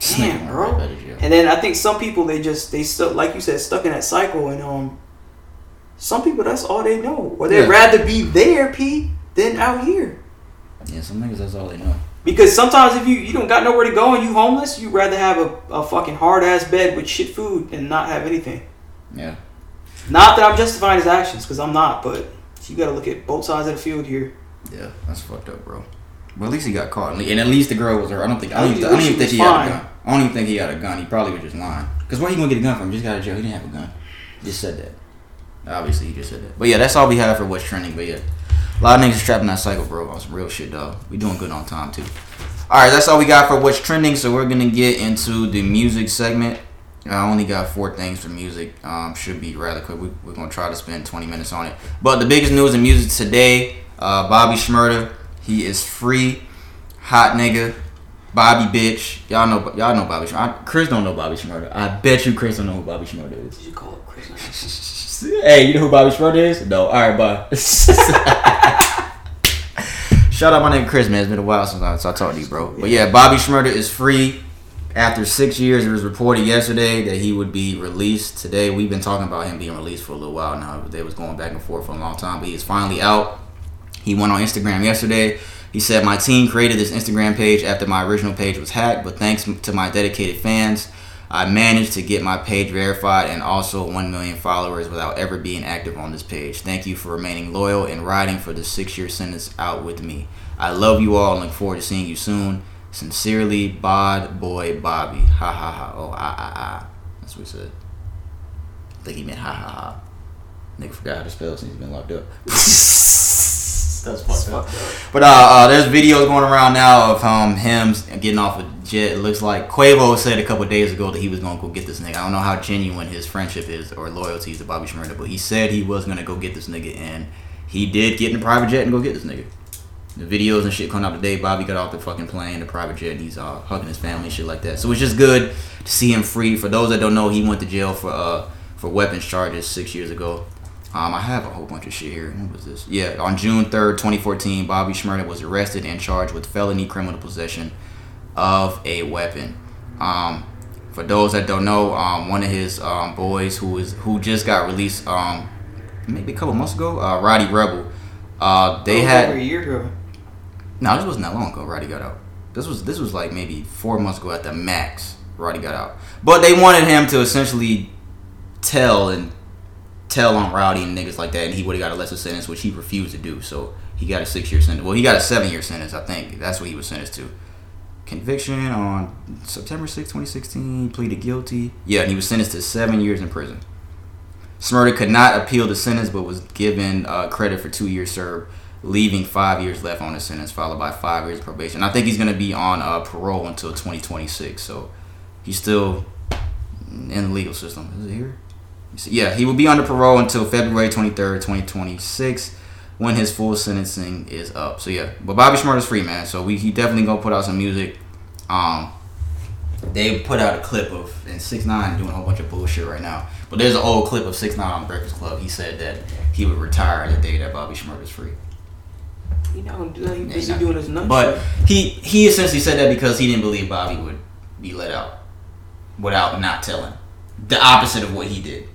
Damn, bro. right out of jail. And then I think some people they just they stuck like you said stuck in that cycle and um some people that's all they know. Or they'd Yeah. rather be there, P, than out here. Yeah, some niggas, that's all they know. Because sometimes if you you don't got nowhere to go and you homeless, you'd rather have a, a fucking hard ass bed with shit food and not have anything. Yeah. Not that I'm justifying his actions, because I'm not, but you gotta look at both sides of the field here. Yeah, that's fucked up, bro. Well, at least he got caught, and at least the girl was her. I don't think. I don't, At even, I don't even think he had a gun. I don't even think he had a gun. He probably was just lying. Cause where he gonna get a gun from? He just got out of jail. He didn't have a gun. He just said that. Obviously, he just said that. But yeah, that's all we have for what's trending. But yeah, a lot of niggas trapped in that cycle, bro. On some real shit, dog. We doing good on time too. All right, that's all we got for what's trending. So we're gonna get into the music segment. I only got four things for music. Um, should be rather quick. We, we're gonna try to spend 20 minutes on it. But the biggest news in music today: uh, Bobby Shmurda, he is free. Hot nigga, Bobby bitch. Y'all know, y'all know Bobby. Shmurda. I, Chris don't know Bobby Shmurda. I bet you Chris don't know who Bobby Shmurda is. You call it Chris. hey, you know who Bobby Shmurda is? No. All right, bye. Shout out my nigga Chris, man. It's been a while since I, since I talked to you, bro. But yeah, Bobby Shmurda is free. After six years, it was reported yesterday that he would be released today. We've been talking about him being released for a little while now. They was going back and forth for a long time, but he is finally out. He went on Instagram yesterday. He said, My team created this Instagram page after my original page was hacked, but thanks to my dedicated fans, I managed to get my page verified and also 1 million followers without ever being active on this page. Thank you for remaining loyal and riding for the six year sentence out with me. I love you all and look forward to seeing you soon. Sincerely, Bod Boy Bobby. Ha ha ha. Oh, ah ah ah. That's what he said. I think he meant ha ha ha. Nigga forgot how to spell since he's been locked up. That's fucked up. But uh, uh, there's videos going around now of um, him getting off a jet. It looks like Quavo said a couple days ago that he was going to go get this nigga. I don't know how genuine his friendship is or loyalty to Bobby Shmurda, but he said he was going to go get this nigga, and he did get in a private jet and go get this nigga. The videos and shit coming out today. Bobby got off the fucking plane, the private jet, and he's uh, hugging his family and shit like that. So it's just good to see him free. For those that don't know, he went to jail for uh, for weapons charges six years ago. Um, I have a whole bunch of shit here. What was this? Yeah, on June 3rd, 2014, Bobby Shmurda was arrested and charged with felony criminal possession of a weapon. Um, for those that don't know, um, one of his um, boys who is who just got released um, maybe a couple months ago, uh, Roddy Rebel. Uh, they Oh, had over a year ago. no, this wasn't that long ago. Roddy got out. This was this was like maybe four months ago at the max. Roddy got out, but they wanted him to essentially tell and tell on Rowdy and niggas like that, and he would have got a lesser sentence, which he refused to do. So he got a six year sentence. Well, he got a seven year sentence, I think. That's what he was sentenced to. Conviction on September 6, 2016. Pleaded guilty. Yeah, and he was sentenced to seven years in prison. Shmurda could not appeal the sentence, but was given uh, credit for two years served, leaving five years left on his sentence, followed by five years probation. I think he's going to be on uh, parole until 2026, so he's still in the legal system. Is it here? Yeah, he will be under parole until February 23rd, 2026, when his full sentencing is up. So yeah, but Bobby Smart is free, man. So we he definitely gonna put out some music. Um, they put out a clip of and six nine doing a whole bunch of bullshit right now. But there's an old clip of six nine on Breakfast Club. He said that he would retire the day that Bobby Shmurda is free. He not gonna do that. He busy doing his nuts. But he he essentially said that because he didn't believe Bobby would be let out without not telling. The opposite of what he did.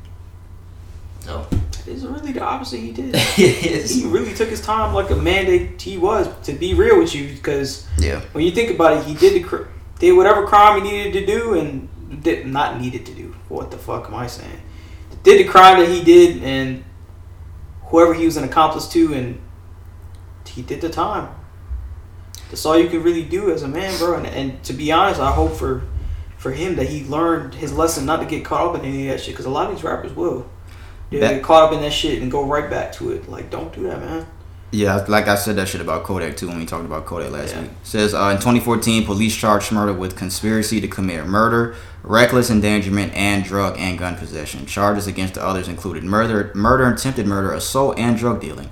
So It's really the opposite he did. he really took his time like a man that he was to be real with you because Yeah. when you think about it, he did the cr- did whatever crime he needed to do and did not needed to do. What the fuck am I saying? Did the crime that he did and whoever he was an accomplice to, and he did the time. That's all you can really do as a man, bro. And, and to be honest, I hope for for him that he learned his lesson not to get caught up in any of that shit because a lot of these rappers will. They That- get caught up in that shit and go right back to it. Like, don't do that, man. Yeah, like I said that shit about Kodak too when we talked about Kodak last Yeah. week. Says uh, in 2014, police charged Murder with conspiracy to commit murder, reckless endangerment, and drug and gun possession. Charges against the others included murder, murder, attempted murder, assault, and drug dealing.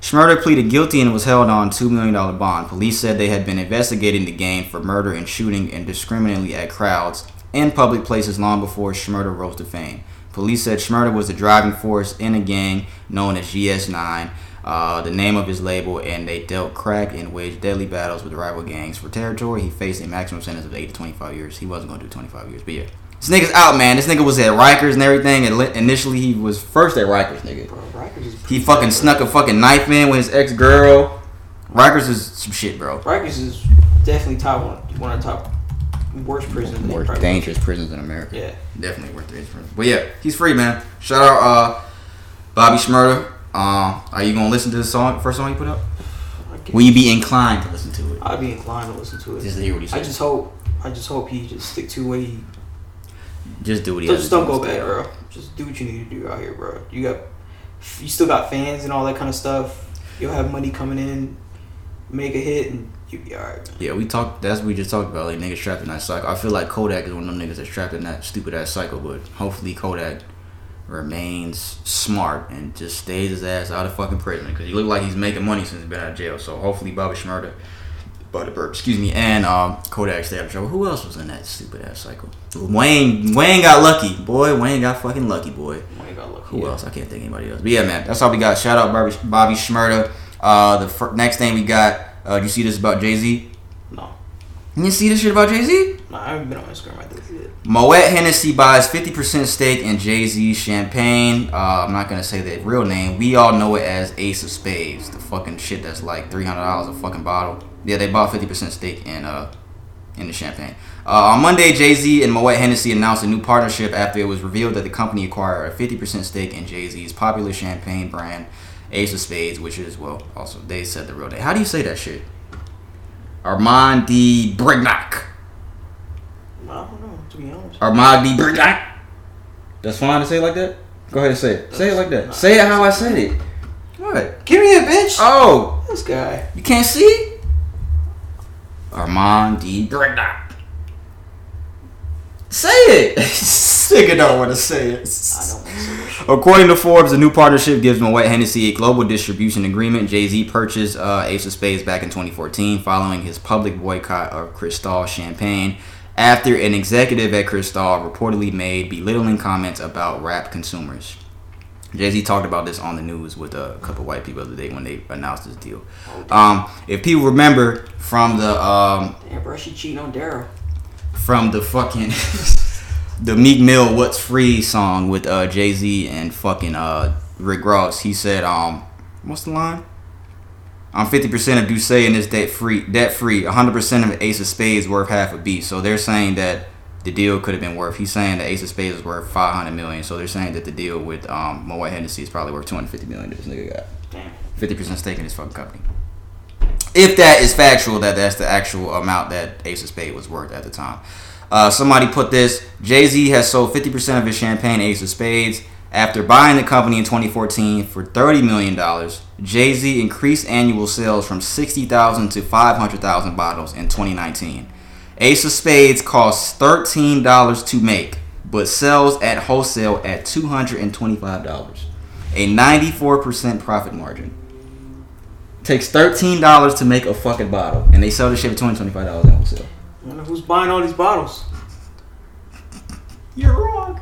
Schmurder pleaded guilty and was held on $2 million bond. Police said they had been investigating the gang for murder and shooting indiscriminately at crowds in public places long before Schmurder rose to fame. Police said Schmurder was the driving force in a gang known as GS9, uh, the name of his label, and they dealt crack and waged deadly battles with rival gangs for territory. He faced a maximum sentence of 8 to 25 years. He wasn't going to do 25 years, but yeah. This nigga's out, man. This nigga was at Rikers and everything. And initially, he was first at Rikers, nigga. Bro, Rikers is He fucking snuck a fucking knife in with his ex girl. Rikers is some shit, bro. Rikers is definitely top one, one of the top worst prisons. probably- dangerous prisons in America. Yeah. Definitely worth dangerous prisons. But yeah, he's free, man. Shout out uh, Bobby Schmurder. Um, are you gonna listen to the song, first song you put up? Will you be inclined to listen to it? I'd be inclined to listen to it. Just to hear what he I just hope, I just hope he just stick to what he. Just do what he So just don't do go back, bro. Just do what you need to do out here, bro. You got, you still got fans and all that kind of stuff. You'll have money coming in, make a hit, and you'll be alright. man. Yeah, we talked. That's what we just talked about. Like niggas trapped in that cycle. I feel like Kodak is one of them niggas that's trapped in that stupid ass cycle. But hopefully Kodak remains smart and just stays his ass out of fucking prison because he look like he's making money since he's been out of jail. So hopefully Bobby Shmurda, Butterbird, excuse me, and um, Kodak stay out of trouble. Who else was in that stupid ass cycle? Wayne. Wayne got lucky, boy. Wayne got fucking lucky, boy. My God, look. Who else? I can't think of anybody else. But yeah, man, that's all we got. Shout out Bobby, Bobby Shmurda. Uh, the fir- next thing we got. Uh, do you see this about Jay Z? No, You see this shit about Jay Z? no, I haven't been on Instagram. I think it. Moet Hennessy buys 50% stake in Jay Z Champagne. Uh, I'm not gonna say the real name. We all know it as Ace of Spades, the fucking shit that's like $300 a fucking bottle. Yeah, they bought 50% stake in uh in the champagne. Uh, on Monday, Jay Z and Moet Hennessy announced a new partnership after it was revealed that the company acquired a 50% stake in Jay Z's popular champagne brand, Ace of Spades, which is, well, also, they said the real name. How do you say that shit? Armand de Brignac. I don't know, to be honest. Armand de Brignac. That's fine to say it like that? Go ahead and say it. Say it like that. Say it how I said it. What? Give me a bitch. Oh, this guy. you can't see? Armand de Brignac. Say it. Nigga don't want to say it. I don't say. According to Forbes, the new partnership gives Moet Hennessy a global distribution agreement. Jay Z purchased uh, Ace of Spades back in 2014 following his public boycott of Cristal Champagne after an executive at Cristal reportedly made belittling comments about rap consumers. Jay Z talked about this on the news with a couple white people the other day when they announced this deal. Um, if people remember from the um, Damn, bro, she cheating on Daryl. From the fucking the Meek Mill "What's Free" song with uh, Jay Z and fucking uh, Rick Ross. He said, um, what's the line? I'm 50% of D'ussé and it's debt free. Debt free. 100% of Ace of Spades worth half a beat. So they're saying that the deal could have been worth. He's saying that Ace of Spades is worth 500 million. So they're saying that the deal with um, Moet Hennessy is probably worth 250 million. That this nigga got Damn. 50% stake in his fucking company. If that is factual, that that's the actual amount that Ace of Spades was worth at the time. Uh, somebody put this: Jay Z has sold 50% of his champagne Ace of Spades after buying the company in 2014 for 30 million dollars. Jay Z increased annual sales from 60,000 to 500,000 bottles in 2019. Ace of Spades costs $13 to make, but sells at wholesale at $225. A 94% profit margin. Takes $13 to make a fucking bottle, and they sell the shit for $225 in wholesale. I wonder who's buying all these bottles. You're wrong.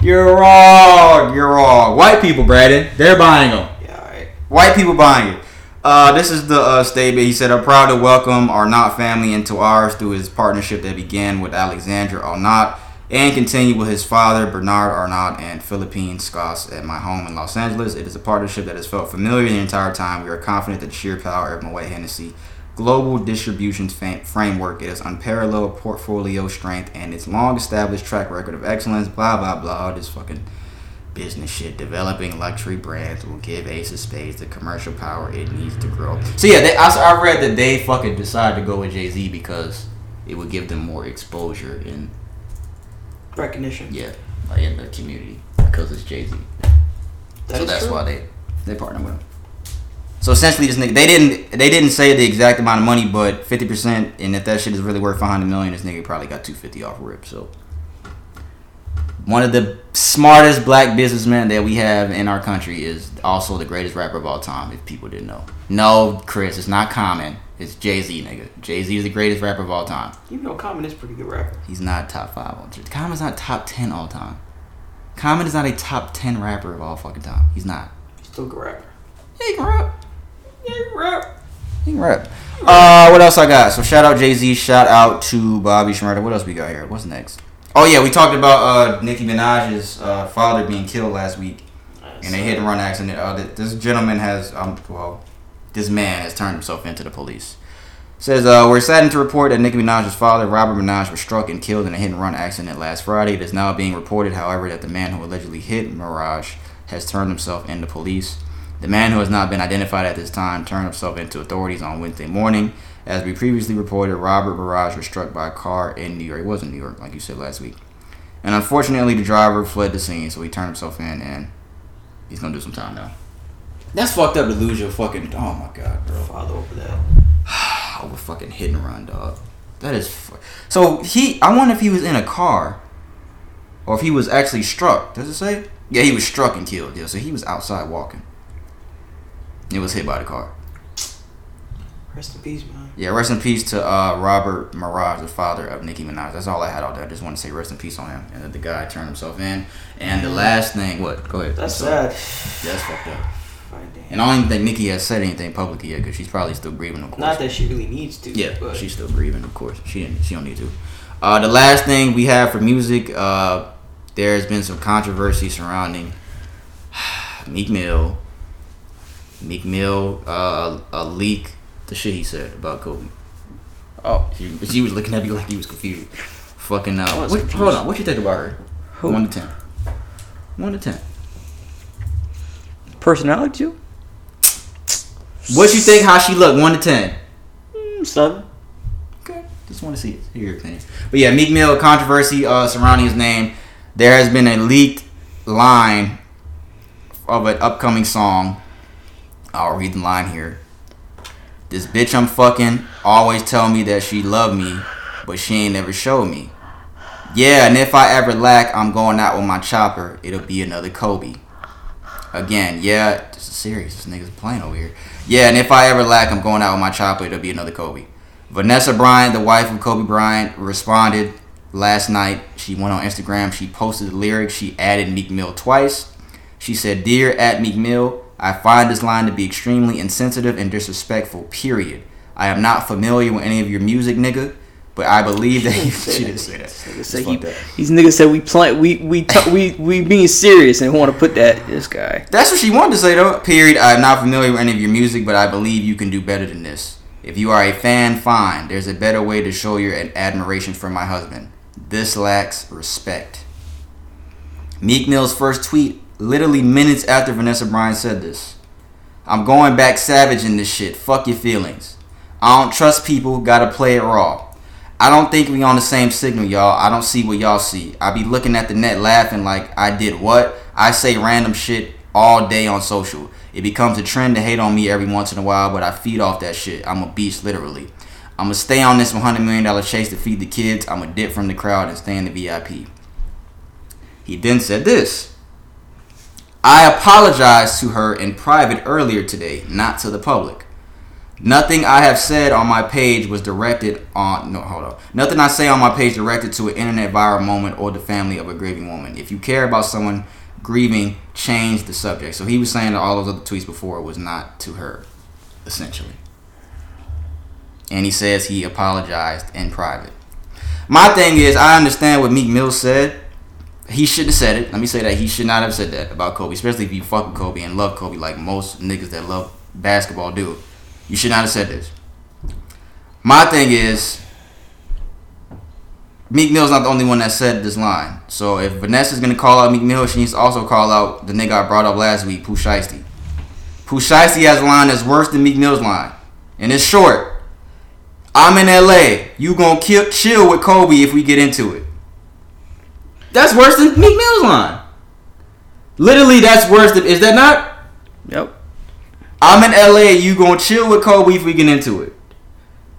You're wrong. You're wrong. White people, Brandon, they're buying them. Yeah, alright. White people buying it. Uh, this is the uh, statement. He said, I'm proud to welcome our Not family into ours through his partnership that began with Alexandre Arnault and continue with his father, Bernard Arnault, and Philippe Schaus at my home in Los Angeles. It is a partnership that has felt familiar the entire time. We are confident that the sheer power of Moet Hennessy global distribution framework, its unparalleled portfolio strength, and its long established track record of excellence, blah, blah, blah, all this fucking business shit. Developing luxury brands will give Ace of Spades the commercial power it needs to grow. So, yeah, they, I, I read that they fucking decided to go with Jay Z because it would give them more exposure in Recognition. yeah, like in the community because it's Jay Z. That So that's true. why they they partner with him. So essentially, this nigga they didn't they didn't say the exact amount of money, but fifty percent, and if that shit is really worth five hundred million, this nigga probably got two fifty off rip. So one of the smartest black businessmen that we have in our country is also the greatest rapper of all time. If people didn't know, no, Chris, it's not common. It's Jay Z, nigga. Jay Z is the greatest rapper of all time. Even though Common is a pretty good rapper. He's not top five all time. Common's not top ten all time. Common is not a top ten rapper of all fucking time. He's not. He's still a good rapper. Yeah, he can rap. Yeah, he can rap. He can rap. Uh, what else I got? So shout out Jay Z. Shout out to Bobby Shmurda. What else we got here? What's next? Oh yeah, we talked about uh, Nicki Minaj's uh, father being killed last week in a hit and run accident. Uh, this gentleman has um well, this man has turned himself into the police. Says uh, we're saddened to report that Nicki Minaj's father, Robert Minaj, was struck and killed in a hit and run accident last Friday. It is now being reported, however, that the man who allegedly hit Maraj has turned himself into police. The man who has not been identified at this time turned himself into authorities on Wednesday morning. As we previously reported, Robert Maraj was struck by a car in New York. It was in New York, like you said last week. And unfortunately, the driver fled the scene, so he turned himself in and he's gonna do some time now. That's fucked up to lose your fucking. Oh my god, bro. Father over that. Over fucking hit and run, dog. That is. Fu- so he. I wonder if he was in a car, or if he was actually struck. Does it say? Yeah, he was struck and killed. Yeah, so he was outside walking. It was hit by the car. Rest in peace, man. Yeah, rest in peace to uh, Robert Maraj, the father of Nicki Minaj. That's all I had out there. I just want to say rest in peace on him. And that the guy turned himself in. And the last thing, what? Go ahead. That's So- sad. Yeah, that's fucked up. Fine, damn. And I don't even think Nicki has said anything publicly yet because she's probably still grieving, of course. Not that she really needs to. Yeah, but she's still grieving, of course. She didn't. She don't need to. Uh, the last thing we have for music, uh, there's been some controversy surrounding Meek Mill. Meek Mill uh, a leak the shit he said about Kobe. Oh, she, she was looking at me like he was confused. Fucking uh, what, confused. hold on, what you think about her? Who? One to ten. One to ten. Personality too. What you think? How she look? One to ten. Mm, Seven. Okay, just want to see it, hear your opinion. But yeah, Meek Mill controversy uh, surrounding his name. There has been a leaked line of an upcoming song. I'll read the line here. This bitch I'm fucking always tell me that she love me, but she ain't never showed me. Yeah, and if I ever lack, I'm going out with my chopper. It'll be another Kobe. Again, yeah, this is serious. This nigga's playing over here. Yeah, and if I ever lack, I'm going out with my chopper. It'll be another Kobe. Vanessa Bryant, the wife of Kobe Bryant, responded last night. She went on Instagram. She posted the lyrics. She added Meek Mill twice. She said, Dear at Meek Mill, I find this line to be extremely insensitive and disrespectful, period. I am not familiar with any of your music, nigga, but I believe that you. She didn't say that. Said he, these niggas said we play we we t- we we being serious and want to put that this guy. That's what she wanted to say though. Period. I'm not familiar with any of your music, but I believe you can do better than this. If you are a fan, fine. There's a better way to show your admiration for my husband. This lacks respect. Meek Mill's first tweet, literally minutes after Vanessa Bryant said this. I'm going back savage in this shit. Fuck your feelings. I don't trust people, gotta play it raw. I don't think we on the same signal, y'all. I don't see what y'all see. I be looking at the net laughing like I did what? I say random shit all day on social. It becomes a trend to hate on me every once in a while, but I feed off that shit. I'm a beast, literally. I'm gonna stay on this $100 million chase to feed the kids. I'm gonna dip from the crowd and stay in the VIP. He then said this. I apologized to her in private earlier today, not to the public. Nothing I have said on my page was directed on no hold on. Nothing I say on my page directed to an internet viral moment or the family of a grieving woman. If you care about someone grieving, change the subject. So he was saying that all those other tweets before was not to her, essentially. And he says he apologized in private. My thing is, I understand what Meek Mill said. He shouldn't have said it. Let me say that he should not have said that about Kobe, especially if you fuck with Kobe and love Kobe like most niggas that love basketball do. You should not have said this. My thing is, Meek Mill's not the only one that said this line. So if Vanessa's gonna call out Meek Mill, she needs to also call out the nigga I brought up last week, Pooh Shiesty. Pooh Shiesty has a line that's worse than Meek Mill's line, and it's short. I'm in LA. You gonna kill, chill with Kobe if we get into it. That's worse than Meek Mill's line. Literally, that's worse than. Is that not? Yep. I'm in LA. You gonna chill with Kobe if we get into it.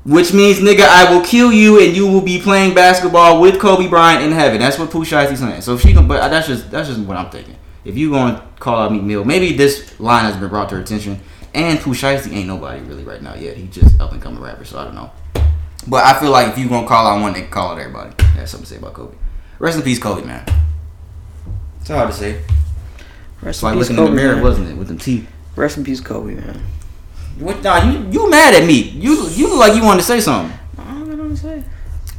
Which means, nigga, I will kill you and you will be playing basketball with Kobe Bryant in heaven. That's what Pooh Shiesty's saying. So if she, gonna, but that's just that's just what I'm thinking. If you gonna call out Meek Mill, maybe this line has been brought to her attention. And Pooh Shiesty ain't nobody really right now yet. He just up and coming rapper, so I don't know. But I feel like if you gonna call out one, they can call out everybody. That's something to say about Kobe. Rest in peace, Kobe, man. It's hard to say. Rest It's like looking in the mirror, man. wasn't it, with them teeth? Rest in peace, Kobe, man. What? Nah, you you mad at me? You you look like you wanted to say something. I don't know what to say.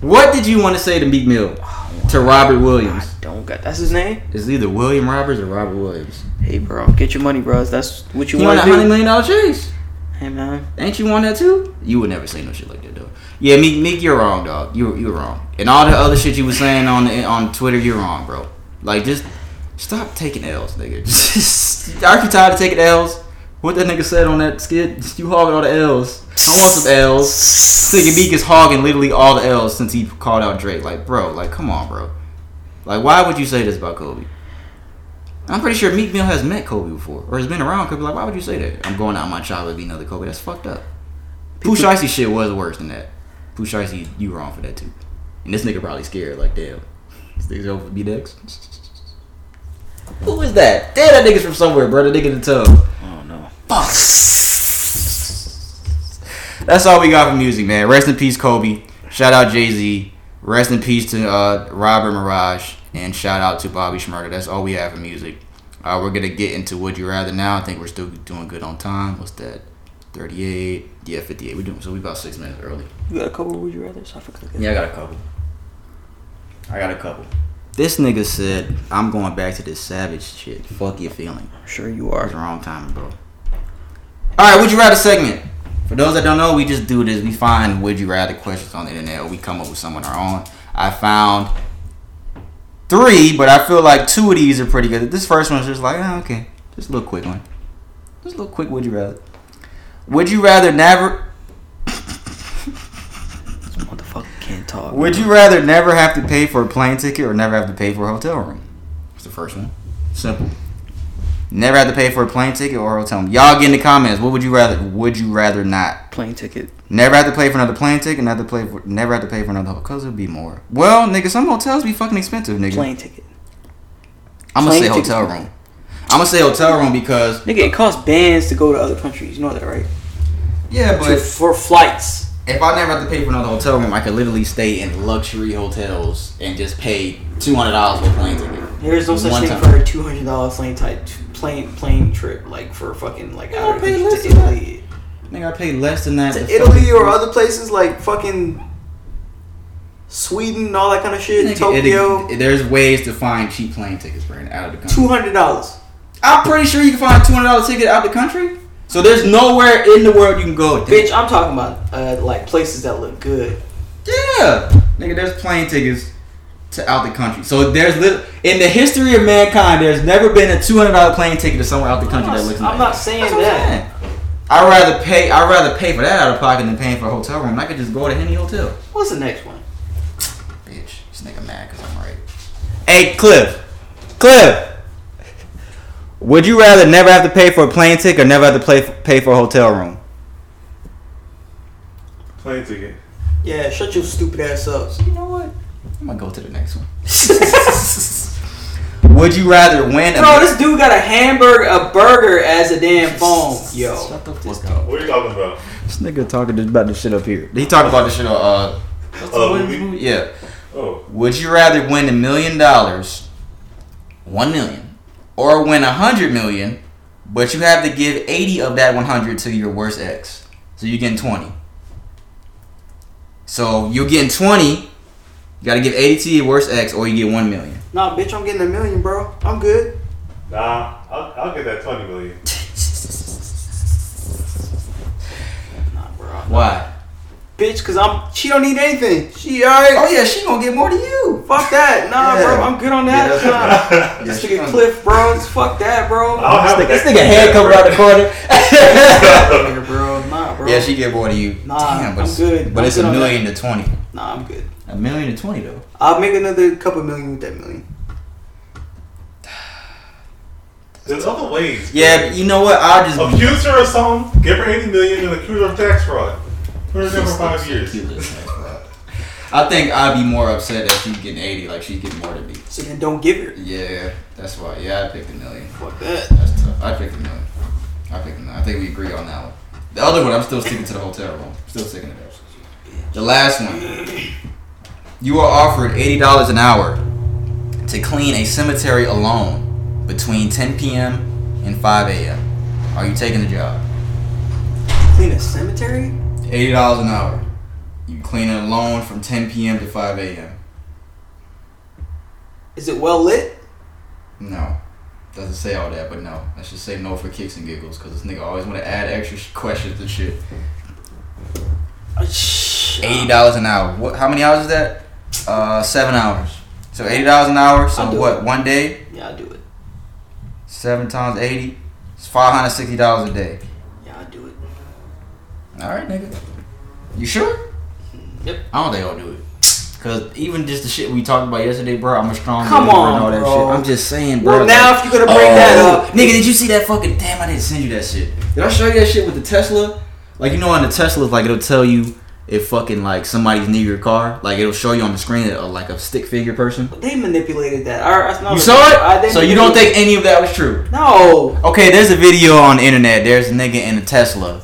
What did you want to say to Meek Mill? Oh, to Robert Williams? I Don't got. That's his name. It's either William Roberts or Robert Williams. Hey, bro, get your money, bros. That's what you You want want that to hundred million dollar chase? Hey, man. Ain't you want that too? You would never say no shit like that though. Yeah, Meek, Meek, you're wrong, dog. You you're wrong. And all the other shit you was saying on the, on Twitter, you're wrong, bro. Like just stop taking L's, nigga. Just, aren't you tired of taking L's? What that nigga said on that skit? You hogging all the L's. I want some L's. Nigga Meek is hogging literally all the L's since he called out Drake. Like, bro, like come on, bro. Like, why would you say this about Kobe? I'm pretty sure Meek Mill has met Kobe before, or has been around Kobe. Like, why would you say that? I'm going out my child to be another Kobe. That's fucked up. Pooh Shiesty shit was worse than that. Pooh Shiesty, you wrong for that too. And this nigga probably scared. Like, damn, this nigga's over for B next. Who is that? Damn, that nigga's from somewhere, bro. The nigga in the tub. That's all we got for music, man. Rest in peace, Kobe. Shout out Jay Z. Rest in peace to uh, Robert Maraj. And shout out to Bobby Schmurder. That's all we have for music. Uh, we're gonna get into Would You Rather now. I think we're still doing good on time. What's that? 38. Yeah, 58. We're doing so we about six minutes early. You got a couple? Would you rather? So I forgot. Yeah, I got a couple. I got a couple. This nigga said, I'm going back to this savage shit. Fuck your feeling. I'm sure you are. It's are. wrong time, bro. All right, would you rather segment? For those that don't know, we just do this. We find would you rather questions on the internet, or we come up with some on our own. I found three, but I feel like two of these are pretty good. This first one's just like, oh, okay, just a little quick one. Just a little quick. Would you rather? Would you rather never? This motherfucker can't talk. Would you rather never have to pay for a plane ticket or never have to pay for a hotel room? That's the first one. Simple. Never have to pay for a plane ticket or a hotel. Y'all get in the comments. What would you rather? Would you rather not? plane ticket? Never have to pay for another plane ticket. Never play for. Never have to pay for another hotel. because it'd be more. Well, nigga, some hotels be fucking expensive, nigga. Plane ticket. I'm gonna say hotel room. I'm gonna say hotel room because Nigga, it costs bands to go to other countries. You know that, right? yeah, To- for flights. if I never have to pay for another hotel room, I could literally stay in luxury hotels and just pay two hundred dollars for a plane ticket. There's no such One thing time. for a two hundred dollar plane type plane plane trip like for fucking like out I of paid country less to than that. Italy. Nigga, I paid less than that. To to Italy or other places like fucking Sweden, and all that kind of shit. Nigga, Tokyo, it- there's ways to find cheap plane tickets, Brandon, out of the country. two hundred dollars. I'm pretty sure you can find a two hundred dollar ticket out the country. So there's nowhere in the world you can go. Bitch, I'm talking about uh, like places that look good. Yeah, nigga, there's plane tickets to out the country. So there's lit- in the history of mankind, there's never been a two hundred dollar plane ticket to somewhere out the country I'm that looks I'm nice. not saying That's that. saying. I'd rather pay. I'd rather pay for that out of pocket than paying for a hotel room. I could just go to any hotel. What's the next one? Bitch, this nigga mad because I'm right. Hey, Cliff. Cliff. Would you rather never have to pay for a plane ticket or never have to pay pay for a hotel room? Plane ticket. Yeah, shut your stupid ass up. You know what? I'm gonna go to the next one. Would you rather win a Bro, this dude got a hamburger, a burger as a damn phone. Yo, Shut the fuck up. What are you talking about? This nigga talking about this shit up here. He talked about this shit on uh, what's Uh, what is movie? the movie? Yeah. Oh, Would you rather win a million dollars, one million, or win a hundred million, but you have to give eighty of that one hundred to your worst ex? So you're getting twenty. So you're getting twenty, You gotta give 80 to your worst ex, or you get one million. Nah, bitch, I'm getting a million, bro. I'm good. Nah, I'll, I'll get that 20 million. Nah, bro. Why? Bitch, cause I'm. She don't need anything. She alright. Oh yeah, she gonna get more than you. Fuck that. Nah, Yeah. bro. I'm good on that. Yeah, Nah. This nigga Cliff, bro. It's fuck that, bro. I'll have This that. nigga head covered out the corner. Nigga, bro. Nah, bro. yeah, she get more than you. Nah, Damn, but I'm good. But I'm it's good a million to twenty. Nah, I'm good. A million to twenty though. I'll make another couple million with that million. There's other ways. Yeah, but you know what? I'll just be Accuse her of something, give her 80 million, and accuse her of tax fraud. Put her there for five years. I think I'd be more upset that she's getting eighty, like she's getting more than me. So then don't give her. Yeah, that's why. Yeah, I picked a million. Fuck that. That's tough. I picked a million. I picked a million. I think we agree on that one. The other one, I'm still sticking to the hotel room. Still sticking to that. The last one. You are offered eighty dollars an hour to clean a cemetery alone between 10 p.m. and 5 a.m. Are you taking the job? Clean a cemetery? Eighty dollars an hour. You clean it alone from 10 p.m. to 5 a.m. Is it well lit? No. Doesn't say all that, but no. I should say no for kicks and giggles, because this nigga always want to add extra questions and shit. Uh. Eighty dollars an hour. What? How many hours is that? Uh, seven hours. So eighty dollars an hour. So what? it. One day, Yeah, I'll do it. seven times eighty. It's five hundred sixty dollars a day. Yeah, I'll do it. All right, nigga. You sure? Yep. I don't think I'll do it. Cause even just the shit we talked about yesterday, bro, I'm a strong Come believer on, and all that bro. shit. I'm just saying, bro. Well, now like- if you're gonna bring that Oh, up, nigga, did you see that fucking? Damn, I didn't send you that shit. Did I show you that shit with the Tesla? Like you know, on the Tesla, like it'll tell you if fucking like somebody's near your car. Like it'll show you on the screen uh, like a stick figure person. they manipulated that. I, I, You saw it? they So you don't think any of that was true? No. Okay, there's a video on the internet. There's a nigga in a Tesla.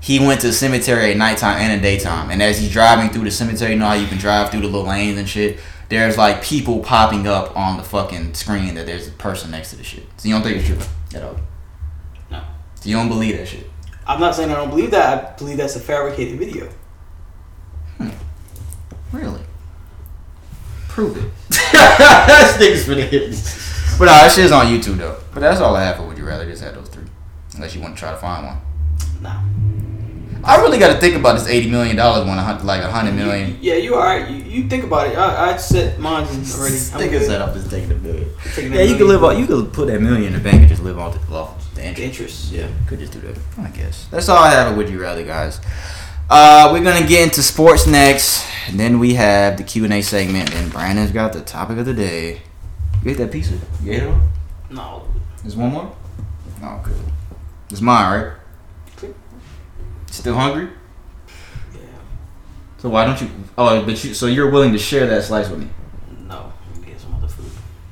He went to the cemetery at nighttime and in daytime. And as he's driving through the cemetery, you know how you can drive through the little lanes and shit? There's like people popping up on the fucking screen that there's a person next to the shit. So you don't think it's true at all? No. So you don't believe that shit? I'm not saying I don't believe that. I believe that's a fabricated video. Hmm. Really? Prove it. this nigga's finna hit me. But nah, that shit's on YouTube though. But that's all I have for Would You Rather. Just had those three. Unless you want to try to find one. Nah. I really got to think about this eighty million dollars one, a hun- like a hundred million. Yeah, you alright. You, you think about it. I, I set mine already. I'm Nigga good. set up is taking a million. Taking Yeah, you could million. live off. You could put that million in the bank and just live on the, off the The interest. interest. Yeah. Could just do that. I guess that's all I have. Would you rather, guys? Uh, we're gonna get into sports next, and then we have the Q and A segment. And Brandon's got the topic of the day. You ate that pizza? You ate it all? No. There's one more. Oh, good. It's mine, right? Still hungry? Yeah. So why don't you? Oh, but you. So you're willing to share that slice with me? No. Get some other food.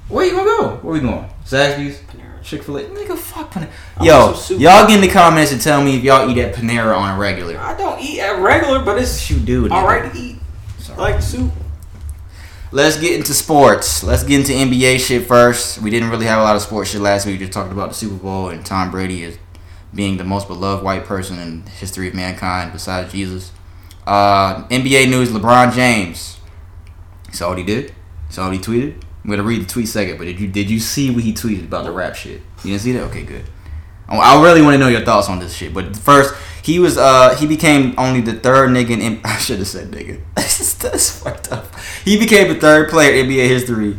Where you gonna go? Where we going? Zaxby's. Chick Fil A. Nigga, fuck Panera. Yo, want some soup. y'all get in the comments and tell me if y'all eat at Panera on a regular. I don't eat at regular, but it's You do. nigga. alright to eat. I like soup. Let's get into sports. Let's get into NBA shit first. We didn't really have a lot of sports shit last week. We just talked about the Super Bowl and Tom Brady is being the most beloved white person in the history of mankind besides Jesus. Uh, NBA news: LeBron James. Saw what he did. Saw what he tweeted. I'm gonna read the tweet second, but did you did you see what he tweeted about the rap shit? You didn't see that? Okay, good. I I really want to know your thoughts on this shit. But first, he was uh he became only the third nigga in M- I should have said nigga. That's fucked up. He became the third player in NBA history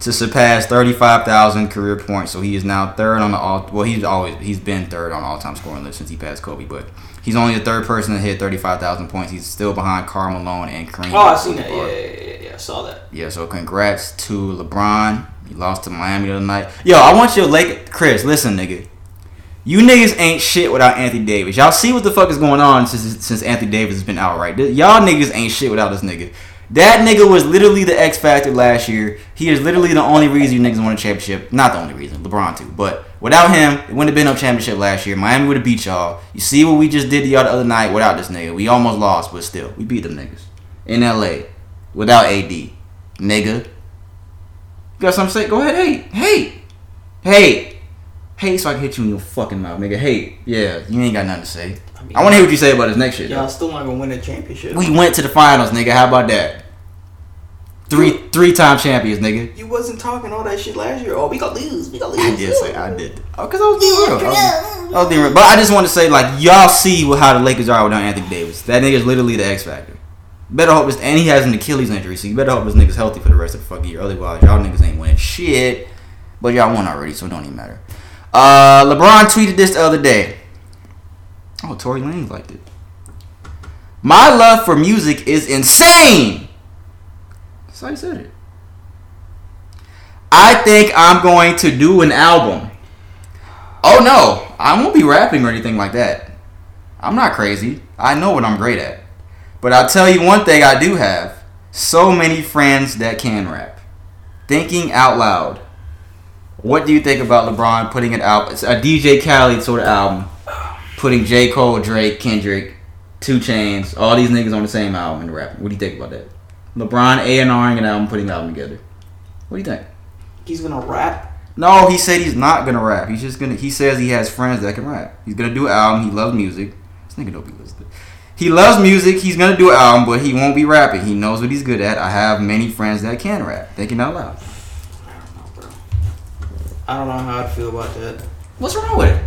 to surpass 35,000 career points. So he is now third on the all. Well, he's always he's been third on all-time scoring list since he passed Kobe. But he's only the third person to hit 35,000 points. He's still behind Karl Malone and Kareem. Oh, I seen that. Yeah, yeah, yeah, yeah. I saw that. Yeah, so congrats to LeBron. He lost to Miami the other night. Yo, I want your Lake Chris, listen, nigga. You niggas ain't shit without Anthony Davis. Y'all see what the fuck is going on since since Anthony Davis has been out, right? Y'all niggas ain't shit without this nigga. That nigga was literally the X factor last year. He is literally the only reason you niggas won a championship. Not the only reason, LeBron too. But without him, it wouldn't have been no championship last year. Miami would have beat y'all. You see what we just did to y'all the other night without this nigga. We almost lost, but still, we beat them niggas in LA without AD, nigga. You got something to say? Go ahead, hate, hate, hate, hate, so I can hit you in your fucking mouth, nigga. Hate, yeah, you ain't got nothing to say. I mean, I want to hear what you say about this next shit. Y'all still not gonna win a championship. We went to the finals, nigga. How about that? Three three time champions, nigga. You wasn't talking all that shit last year. Oh, we gonna lose. We gonna lose. I did say I did. Oh, cause I was being real. I was, I was being real. But I just want to say, like, y'all see how the Lakers are without Anthony Davis. That nigga's literally the X factor. Better hope this, and he has an Achilles injury, so you better hope this nigga's healthy for the rest of the fucking year. Otherwise, y'all niggas ain't winning shit. But y'all won already, so it don't even matter. Uh, LeBron tweeted this the other day. Oh, Tory Lanez liked it. My love for music is insane. That's how he said it. I think I'm going to do an album. Oh no, I won't be rapping or anything like that. I'm not crazy. I know what I'm great at. But I'll tell you one thing I do have. So many friends that can rap. Thinking out loud. What do you think about LeBron putting it out? It's a DJ Khaled sort of album. Putting J. Cole, Drake, Kendrick, 2 Chainz, all these niggas on the same album and rapping. What do you think about that? LeBron A&Ring an album, putting the album together. What do you think? He's gonna rap. No, he said he's not gonna rap. He's just gonna. He says he has friends that can rap. He's gonna do an album. He loves music. This nigga don't be listening. He loves music. He's gonna do an album, but he won't be rapping. He knows what he's good at. I have many friends that can rap. Thinking out loud. I don't know bro. I don't know how I'd feel about that. What's wrong with it?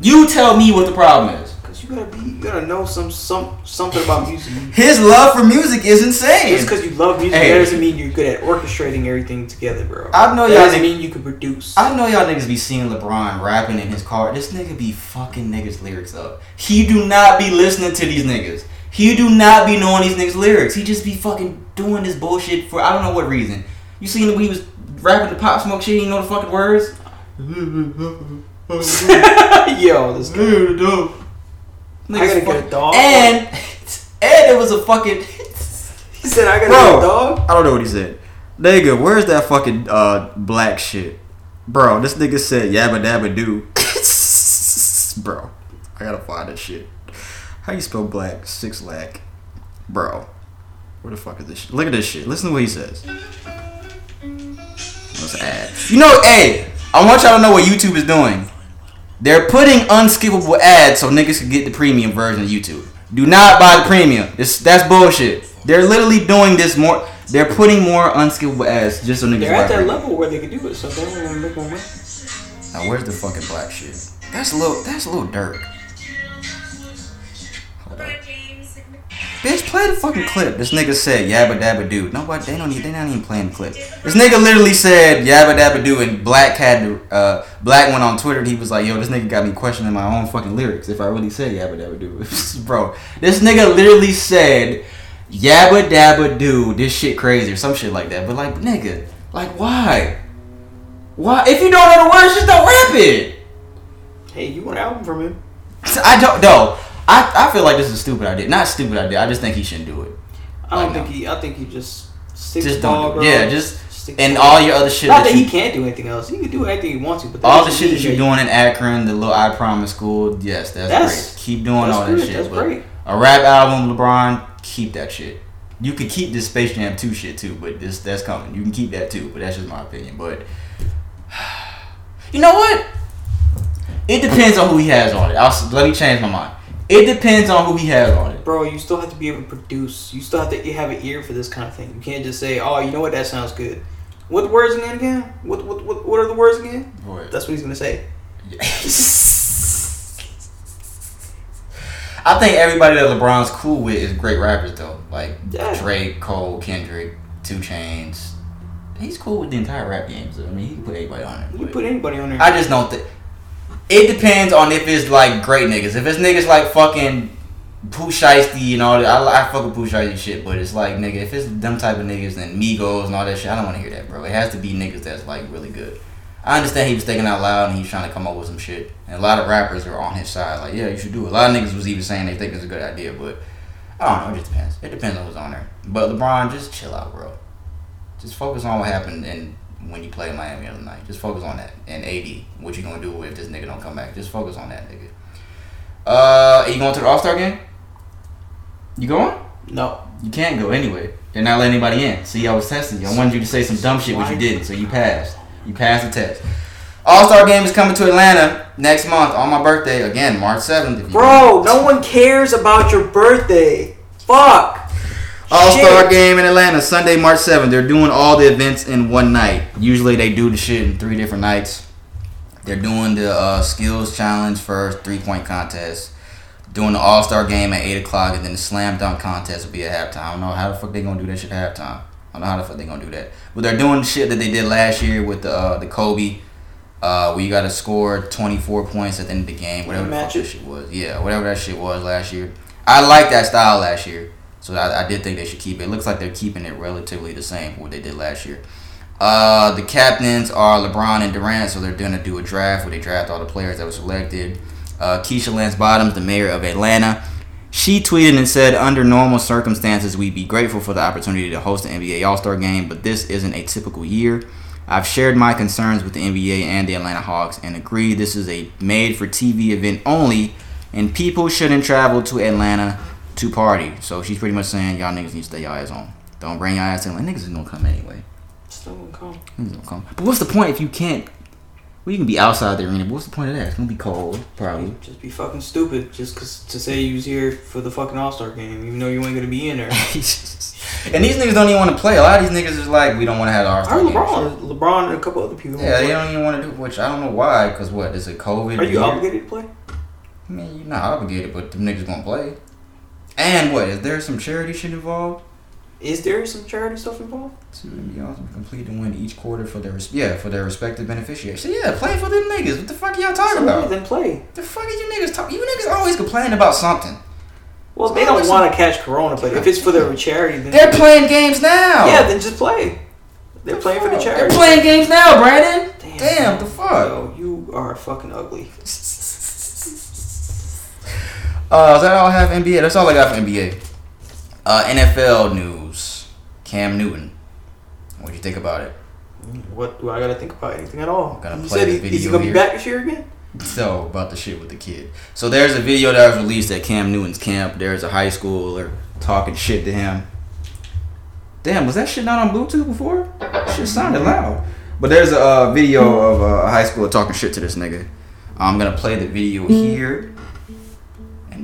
You tell me what the problem is. You gotta be, you gotta know some, some, something about music. His love for music is insane. Just because you love music, Hey. that doesn't mean you're good at orchestrating everything together, bro. I know that y'all doesn't mean you can produce. I know y'all niggas be seeing LeBron rapping in his car. This nigga be fucking niggas lyrics up. He do not be listening to these niggas. He do not be knowing these niggas lyrics. He just be fucking doing this bullshit for I don't know what reason. You seen when he was rapping the pop smoke shit, he didn't know the fucking words? Yo, this guy. Niggas I gotta get a dog. And and it was a fucking He said, "I gotta Bro, get a dog." I don't know what he said. Nigga, where's that fucking uh 6lack shit? Bro, this nigga said yabba dabba do. Bro, I gotta find that shit. How you spell black? Six lack. Bro, where the fuck is this shit? Look at this shit. Listen to what he says. Let's add. You know, hey, I want y'all to know what YouTube is doing. They're putting unskippable ads so niggas can get the premium version of YouTube. Do not buy the premium. This that's bullshit. They're literally doing this more. They're putting more unskippable ads just so niggas. They're at that premium. level where they can do it, so they don't want to make more money. Now where's the fucking 6lack shit? That's a little. That's a little dirt. Hold up. Bitch, play the fucking clip. This nigga said yabba dabba do. Nobody, they don't. Even, they not even playing the clip. This nigga literally said yabba dabba do, and 6lack had uh, 6lack went on Twitter. and He was like, "Yo, this nigga got me questioning my own fucking lyrics. If I really said yabba dabba do, bro, this nigga literally said yabba dabba do. This shit crazy or some shit like that. But like, nigga, like why? Why? If you don't know the words, just don't rap it. Hey, you want an album from him? I don't know. I, I feel like this is a stupid idea. Not stupid idea. I just think he shouldn't do it. I don't Like, think no. he. I think he just sticks Just ball, don't. bro. Yeah, just Stick and all your other shit. Not that that you, he can't do anything else. He can do anything he wants to, but all the shit that you're doing in Akron, the little I Promise school. Yes, that's, That's- great. Keep doing all that good, shit. that's but great. A rap album, LeBron, keep that shit. You could keep this Space Jam 2 shit too, but this that's coming. You can keep that too, but that's just my opinion. But you know what? It depends on who he has on it. I'll, let me change my mind. It depends on who he has on it. Bro, you still have to be able to produce. You still have to have an ear for this kind of thing. You can't just say, "Oh, you know what? That sounds good." What the words again? Again? What what what, what are the words again? What? That's what he's gonna say. I think everybody that LeBron's cool with is great rappers though. Like Yeah. Drake, Cole, Kendrick, 2 Chainz. He's cool with the entire rap game. So I mean, he can put anybody on it. You put anybody on there. I just don't think. It depends on if it's like great niggas. If it's niggas like fucking Pooh Shiesty and all that, I, I fuck with Pooh Shiesty shit. But it's like nigga, if it's them type of niggas and Migos and all that shit, I don't want to hear that, bro. It has to be niggas that's like really good. I understand he was thinking out loud and he's trying to come up with some shit. And a lot of rappers are on his side, like, yeah, you should do it. A lot of niggas was even saying they think it's a good idea, but I don't know. It just depends. It depends on who's on there. But LeBron, just chill out, bro. Just focus on what happened and when you play in Miami the other night. Just focus on that. And 80, what you gonna do if this nigga don't come back? Just focus on that, nigga. Uh, are you going to the All Star game? You going? no. You can't go anyway. They're not letting anybody in. See, I was testing you. I wanted you to say some dumb shit, which you didn't. So you passed. You passed the test. All Star Game is coming to Atlanta next month on my birthday. Again, March 7th. If you Bro, no one cares about your birthday. Fuck. All Star Game in Atlanta, Sunday, March 7th. They're doing all the events in one night. Usually they do the shit in three different nights. They're doing the uh, skills challenge first, three point contest. Doing the All Star Game at 8 o'clock, and then the slam dunk contest will be at halftime. I don't know how the fuck they gonna do that shit at halftime. I don't know how the fuck they gonna do that. But they're doing the shit that they did last year with the uh, the Kobe, uh, where you got to score 24 points at the end of the game, whatever the fuck that shit was. Yeah, whatever that shit was last year. I liked that style last year, so I, I did think they should keep it. It looks like they're keeping it relatively the same what they did last year. Uh, the captains are LeBron and Durant, so they're gonna do a draft where they draft all the players that were selected. Uh, Keisha Lance Bottoms, the mayor of Atlanta, she tweeted and said, "Under normal circumstances, we'd be grateful for the opportunity to host the NBA All Star Game, but this isn't a typical year. I've shared my concerns with the NBA and the Atlanta Hawks and agree this is a made-for-TV event only, and people shouldn't travel to Atlanta to party." So she's pretty much saying, "Y'all niggas need to stay y'all ass home. Don't bring y'all ass in. Atlanta. Niggas is gonna come anyway." Still gonna come. Niggas gonna come. But what's the point if you can't? Well, you can be outside the arena, but what's the point of that? It's gonna be cold, probably. Just be fucking stupid just cause to say you was here for the fucking All Star game, even though you ain't gonna be in there. and these niggas don't even want to play. A lot of these niggas is like, we don't want to have I All-Star heard game. LeBron, LeBron and a couple other people. Yeah, they don't even want to do which I don't know why. Cause what is it COVID? Are you year? obligated to play? I mean, you're not obligated, but the niggas gonna play. And what is there some charity shit involved? Is there some charity stuff involved? To be awesome, complete and win each quarter for their res- yeah for their respective beneficiaries. So yeah, play for them niggas. What the fuck are y'all talking So about? Then play. The fuck is you niggas talking? You niggas always complaining about something. Well, they don't want to catch Corona, but if it's for their charity, then They're playing games now. Yeah, then just play. They're playing for the charity. They're playing games now, Brandon. Damn, Damn, the fuck. Yo, you are fucking ugly. Uh, is that all I have NBA? That's all I got for NBA. Uh, NFL news. Cam Newton. What do you think about it? What do I gotta think about? Anything at all? I'm Gonna He play said the he, video is he gonna here. be back this year again? So about the shit with the kid. So there's a video that was released at Cam Newton's camp. There's a high schooler talking shit to him. Damn, was that shit not on Bluetooth before? Shit sounded loud. But there's a uh, video of uh, a high schooler talking shit to this nigga. I'm gonna play the video here,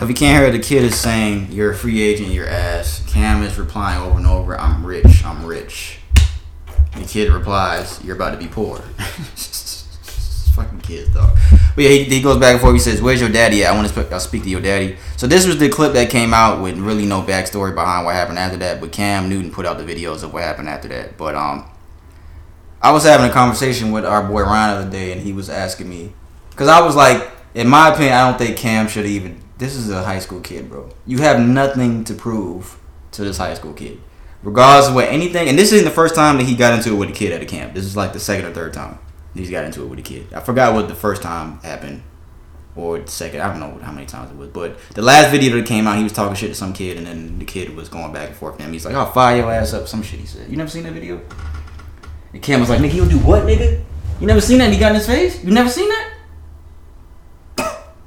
So if you can't hear, it, the kid is saying, "You're a free agent, your ass." Cam is replying over and over, "I'm rich, I'm rich." The kid replies, "You're about to be poor." Kids, dog. But yeah, he, he goes back and forth. He says, "Where's your daddy at? I want to speak to your daddy." So this was the clip that came out with really no backstory behind what happened after that. But Cam Newton put out the videos of what happened after that. But um, I was having a conversation with our boy Ryan the other day, and he was asking me, because I was like, in my opinion, I don't think Cam should even. This is a high school kid, bro. You have nothing to prove to this high school kid, regardless of what anything. And this isn't the first time that he got into it with a kid at a camp. This is like the second or third time he's got into it with a kid. I forgot what the first time happened, or the second. I don't know how many times it was, but the last video that came out, he was talking shit to some kid, and then the kid was going back and forth with him. He's like, "I'll fire your ass up," some shit. He said, "You never seen that video?" And Cam was like, "Nigga, you'll do what, nigga? You never seen that? And he got in his face. You never seen that?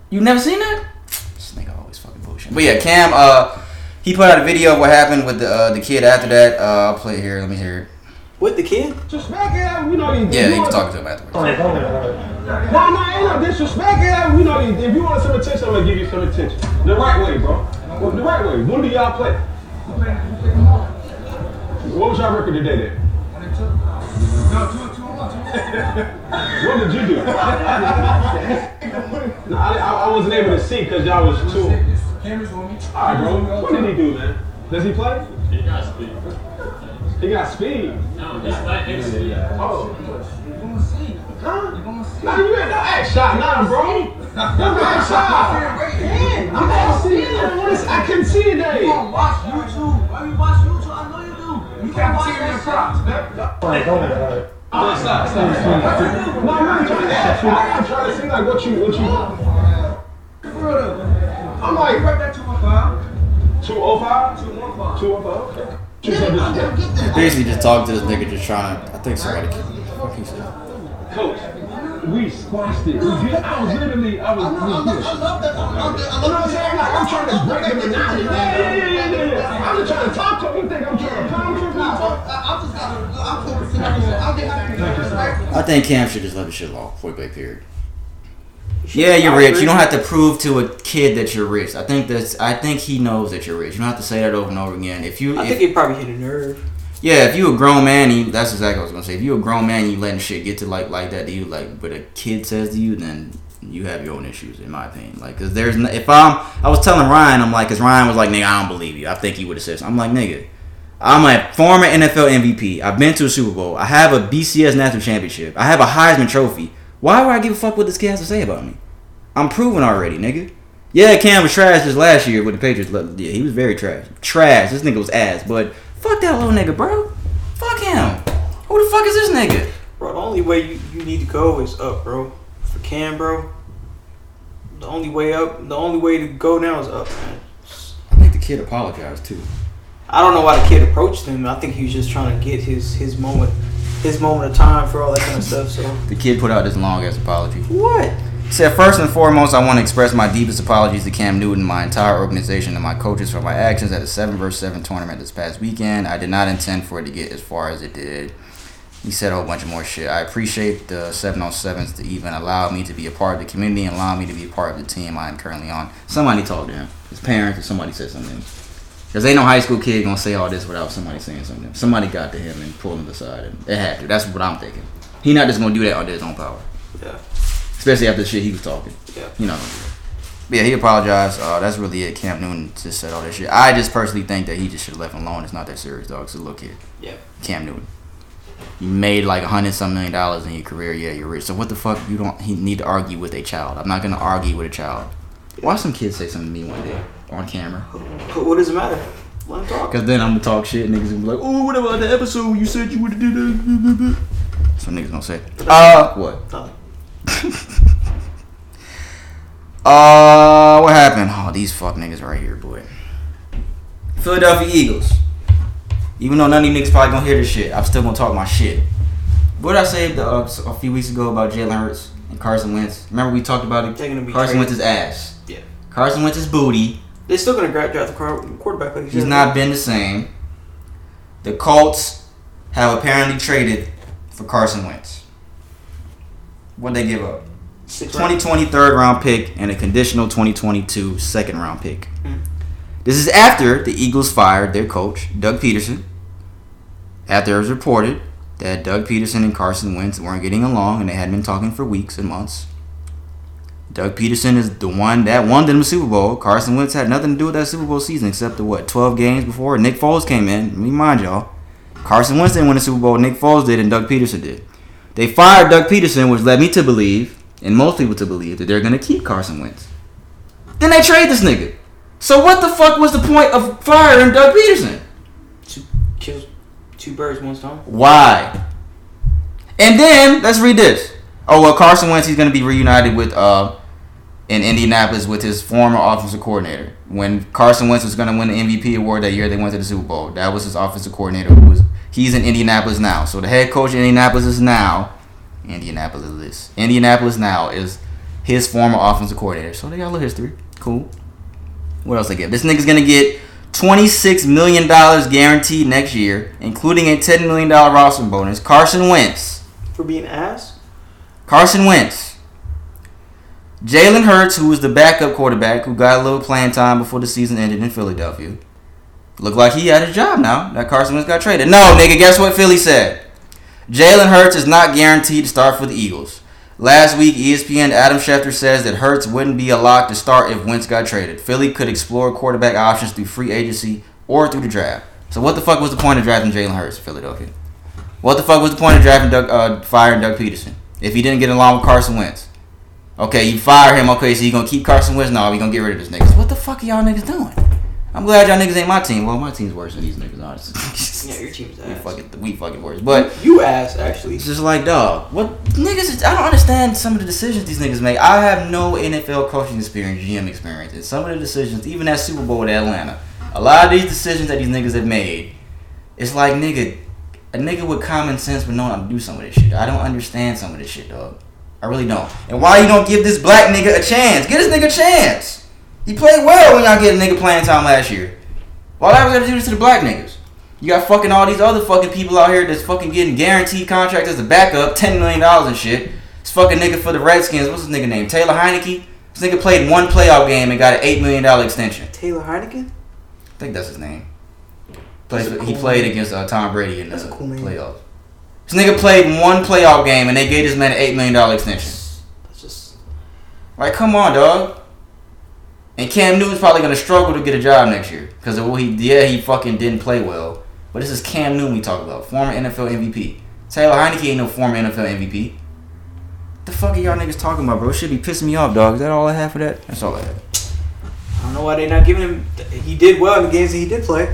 You never seen that? This nigga always fucking bullshit. But yeah, Cam, uh, he put out a video of what happened with the uh, the kid after that. Uh, I'll play it here. Let me hear it. With the kid? Just smack it out. We know these. Yeah, you he was know- talking to him afterwards. No, no, ain't no disrespect. Yeah, we know these. If you want some attention, I'm gonna give you some attention. The right way, bro. Well, the right way. When do y'all play? What was y'all record today then? what did you do? no, I, I, I wasn't able to see because y'all was too. Cameras on me. All right, bro. What did he do, man? Does he play? He got speed. He got speed. No, he's not his speed. Oh. You gonna see? Huh? You gonna see? Nah, you ain't no act shot, nah, bro. You act shot. I'm asking. I wanna see- I can see it there. You gonna watch YouTube? Why you watch YouTube? I know you do. You can't watch that shit. Oh, stop, stop, stop. No, I'm not trying to ask you. I'm trying to see like what you, what you. Oh. Want. I'm like right that 205. 205? 215. 205. Okay. Basically, just talking to this nigga, just trying to. I think somebody. Fuck he said. Coach, we squashed it. We did. I was literally, I was. I love that. I love that. You know what I'm saying? Like, I'm trying to break him in Yeah, yeah, yeah, yeah, yeah, yeah. I'm just trying to talk to him. You think I'm trying to calm him? I'm just I'm focusing on I'll get happy. I think Cam should just let the shit off. Point blank period. Yeah, you're rich. You don't have to prove to a kid that you're rich. I think that's. I think he knows that you're rich. You don't have to say that over and over again. If you, I if, think he probably hit a nerve. yeah, if you a grown man, you, that's exactly what I was gonna say. If you a grown man, you letting shit get to like like that to you, like, but a kid says to you, then you have your own issues, in my opinion. Like, cause there's, n- if I'm, I was telling Ryan, I'm like, cause Ryan was like, nigga, I don't believe you. I think he would have said. Something. I'm like, nigga. I'm a former NFL MVP. I've been to a Super Bowl. I have a BCS national championship. I have a Heisman trophy. Why would I give a fuck what this kid has to say about me? I'm proven already, nigga. Yeah, Cam was trash this last year with the Patriots. Yeah, he was very trash. Trash. This nigga was ass. But fuck that little nigga, bro. Fuck him. Who the fuck is this nigga? Bro, the only way you, you need to go is up, bro. For Cam, bro. The only way up, the only way to go now is up, man. I think the kid apologized too. I don't know why the kid approached him. I think he was just trying to get his his moment, his moment of time for all that kind of stuff. So The kid put out this long ass apology. what? He said, first and foremost, I want to express my deepest apologies to Cam Newton, my entire organization, and my coaches for my actions at the 7 vs 7 tournament this past weekend. I did not intend for it to get as far as it did. He said a whole bunch of more shit. I appreciate the 7 on 7s to even allow me to be a part of the community and allow me to be a part of the team I'm currently on. Somebody talked to him. His parents or somebody said something. Because ain't no high school kid to say all this without somebody saying something. Somebody got to him and pulled him aside. And it had to. That's what I'm thinking. He not just to do that on his own power. Yeah. Especially after the shit he was talking. Yeah. You know. But yeah, he apologized. Uh, that's really it. Cam Newton just said all that shit. I just personally think that he just should have left him alone. It's not that serious, dog. It's a little kid. Yeah. Cam Newton. You made like a hundred some million dollars in your career. Yeah, you're rich. So what the fuck? You don't he need to argue with a child. I'm not gonna argue with a child. Why some kids say something to me one day on camera? What does it matter? Let him talk. Cause then I'm gonna talk shit. Niggas gonna be like, oh, what about the episode you said you would have did that? Some niggas gonna say. Uh, what? Uh, what happened? Oh, these fuck niggas right here, boy. Philadelphia Eagles. Even though none of these niggas probably gonna hear this shit, I'm still gonna talk my shit. What did I say the, uh, a few weeks ago about Jalen Hurts and Carson Wentz? Remember we talked about it? Carson traded. Wentz's ass. Yeah. Carson Wentz's booty. They're still gonna gra- draft the quarterback. Like He's not been the same. The Colts have apparently traded for Carson Wentz. What'd they give up? Six 2020 third round pick and a conditional 2022 second round pick. Hmm. This is after the Eagles fired their coach, Doug Pederson. After it was reported that Doug Pederson and Carson Wentz weren't getting along and they had been talking for weeks and months. Doug Pederson is the one that won them the Super Bowl. Carson Wentz had nothing to do with that Super Bowl season except the what, 12 games before Nick Foles came in. Let me remind y'all. Carson Wentz didn't win the Super Bowl. Nick Foles did and Doug Pederson did. They fired Doug Pederson, which led me to believe, and most people to believe, that they're going to keep Carson Wentz. Then they trade this nigga. So what the fuck was the point of firing Doug Pederson? Two kills, two birds, one stone. Why? And then let's read this. Oh well, Carson Wentz he's going to be reunited with uh in Indianapolis with his former offensive coordinator. When Carson Wentz was going to win the MVP award that year, they went to the Super Bowl. That was his offensive coordinator who was he's in Indianapolis now. So the head coach in Indianapolis is now Indianapolis is Indianapolis now is his former offensive coordinator. So they got a little history. Cool. What else they get? This nigga's gonna get $26 million guaranteed next year, including a $10 million roster bonus. Carson Wentz. For being ass. Carson Wentz. Jalen Hurts, who was the backup quarterback, who got a little playing time before the season ended in Philadelphia. Looked like he had his job now that Carson Wentz got traded. No, nigga, guess what Philly said? Jalen Hurts is not guaranteed to start for the Eagles. Last week, ESPN Adam Schefter says that Hurts wouldn't be a lock to start if Wentz got traded. Philly could explore quarterback options through free agency or through the draft. So what the fuck was the point of drafting Jalen Hurts, in Philadelphia? What the fuck was the point of drafting Doug, uh, firing Doug Pederson if he didn't get along with Carson Wentz? Okay, you fire him. Okay, so you gonna keep Carson Wentz? No, we gonna get rid of this niggas. What the fuck are y'all niggas doing? I'm glad y'all niggas ain't my team. Well, my team's worse than these niggas, honestly. Yeah, your team's we ass. fucking we fucking worse. But You ass actually. it's just like, dog, what niggas? I don't understand some of the decisions these niggas make. I have no NFL coaching experience, GM experience, and some of the decisions, even that Super Bowl with Atlanta, a lot of these decisions that these niggas have made, it's like nigga, a nigga with common sense would know how to do some of this shit. I don't understand some of this shit, dog. I really don't. And why you don't give this black nigga a chance? Get this nigga a chance. He played well when y'all get a nigga playing time last year. Why that was gotta do this to the black niggas? You got fucking all these other fucking people out here that's fucking getting guaranteed contracts as a backup, ten million dollars and shit. This fucking nigga for the Redskins, what's his nigga name? Taylor Heinicke. This nigga played one playoff game and got an eight million dollar extension. Taylor Heineken. I think that's his name. Plays, That's a he played name. against uh, Tom Brady in the cool playoffs. This nigga played one playoff game and they gave this man an eight million dollar extension. That's just Like, come on, dog. And Cam Newton's probably gonna struggle to get a job next year because what he. Yeah, he fucking didn't play well. But this is Cam Newton we talk about, former NFL MVP. Taylor Heinicke ain't no former NFL MVP. The fuck are y'all niggas talking about, bro? Should be pissing me off, dog. Is that all I have for that? That's all I have. I don't know why they not giving him. He did well in the games that he did play.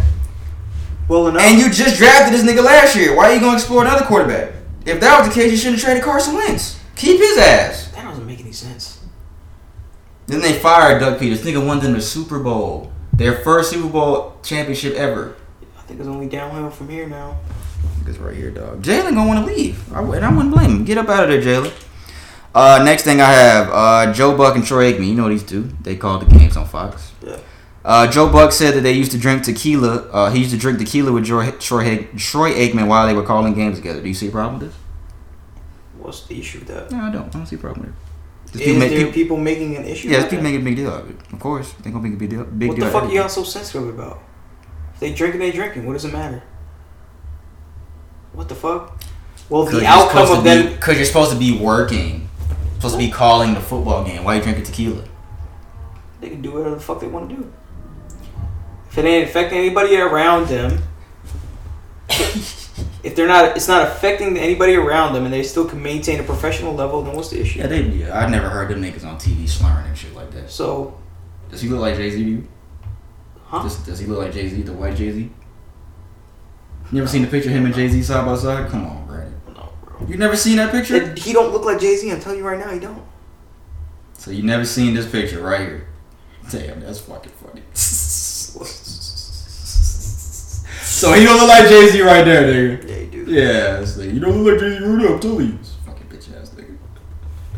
Well enough. And you just drafted this nigga last year. Why are you gonna explore another quarterback? If that was the case, you shouldn't have traded Carson Wentz. Keep his ass. that doesn't make any sense. Then they fired Doug Peters. Nigga won them the Super Bowl. Their first Super Bowl championship ever. I think it's only downhill from here now. Niggas right here, dog. Jalen gonna want to leave. I, and I wouldn't blame him. Get up out of there, Jalen. Uh, next thing I have, uh, Joe Buck and Troy Aikman. You know these two. They called the games on Fox. Yeah. Uh, Joe Buck said that they used to drink tequila. Uh, he used to drink tequila with Troy, Troy, Troy Aikman while they were calling games together. Do you see a problem with this? What's the issue with that? No, I don't. I don't see a problem with it. Just Is people there people- people making an issue? yeah, about just people that? making a big deal of it. Of course, they're gonna make a big deal. Big What deal. the out fuck of are y'all so sensitive about? If they drinking, they drinking. What does it matter? What the fuck? Well, Cause the you're outcome supposed of to be- them. Cause you're supposed to be working. Supposed to be calling the football game. Why you drinking tequila? They can do whatever the fuck they want to do. If it ain't affecting anybody around them, if they're not, it's not affecting anybody around them, and they still can maintain a professional level, then what's the issue? Yeah, they. Yeah, I've never heard them niggas on TV slurring and shit like that. So, Does he look like Jay Z to you? Huh? Does, does he look like Jay Z, the white Jay Z? You ever seen the picture of him and Jay Z side by side? Come on, Brandon. no, bro. You never seen that picture? It- he don't look like Jay Z. I'm telling you right now, he don't. So you never seen this picture right here? Damn, that's fucking funny. so he don't look like Jay Z right there, nigga. Yeah, he do. Yeah, it's like, you don't look like Jay Z right now. I'm telling you. Fucking bitch ass nigga.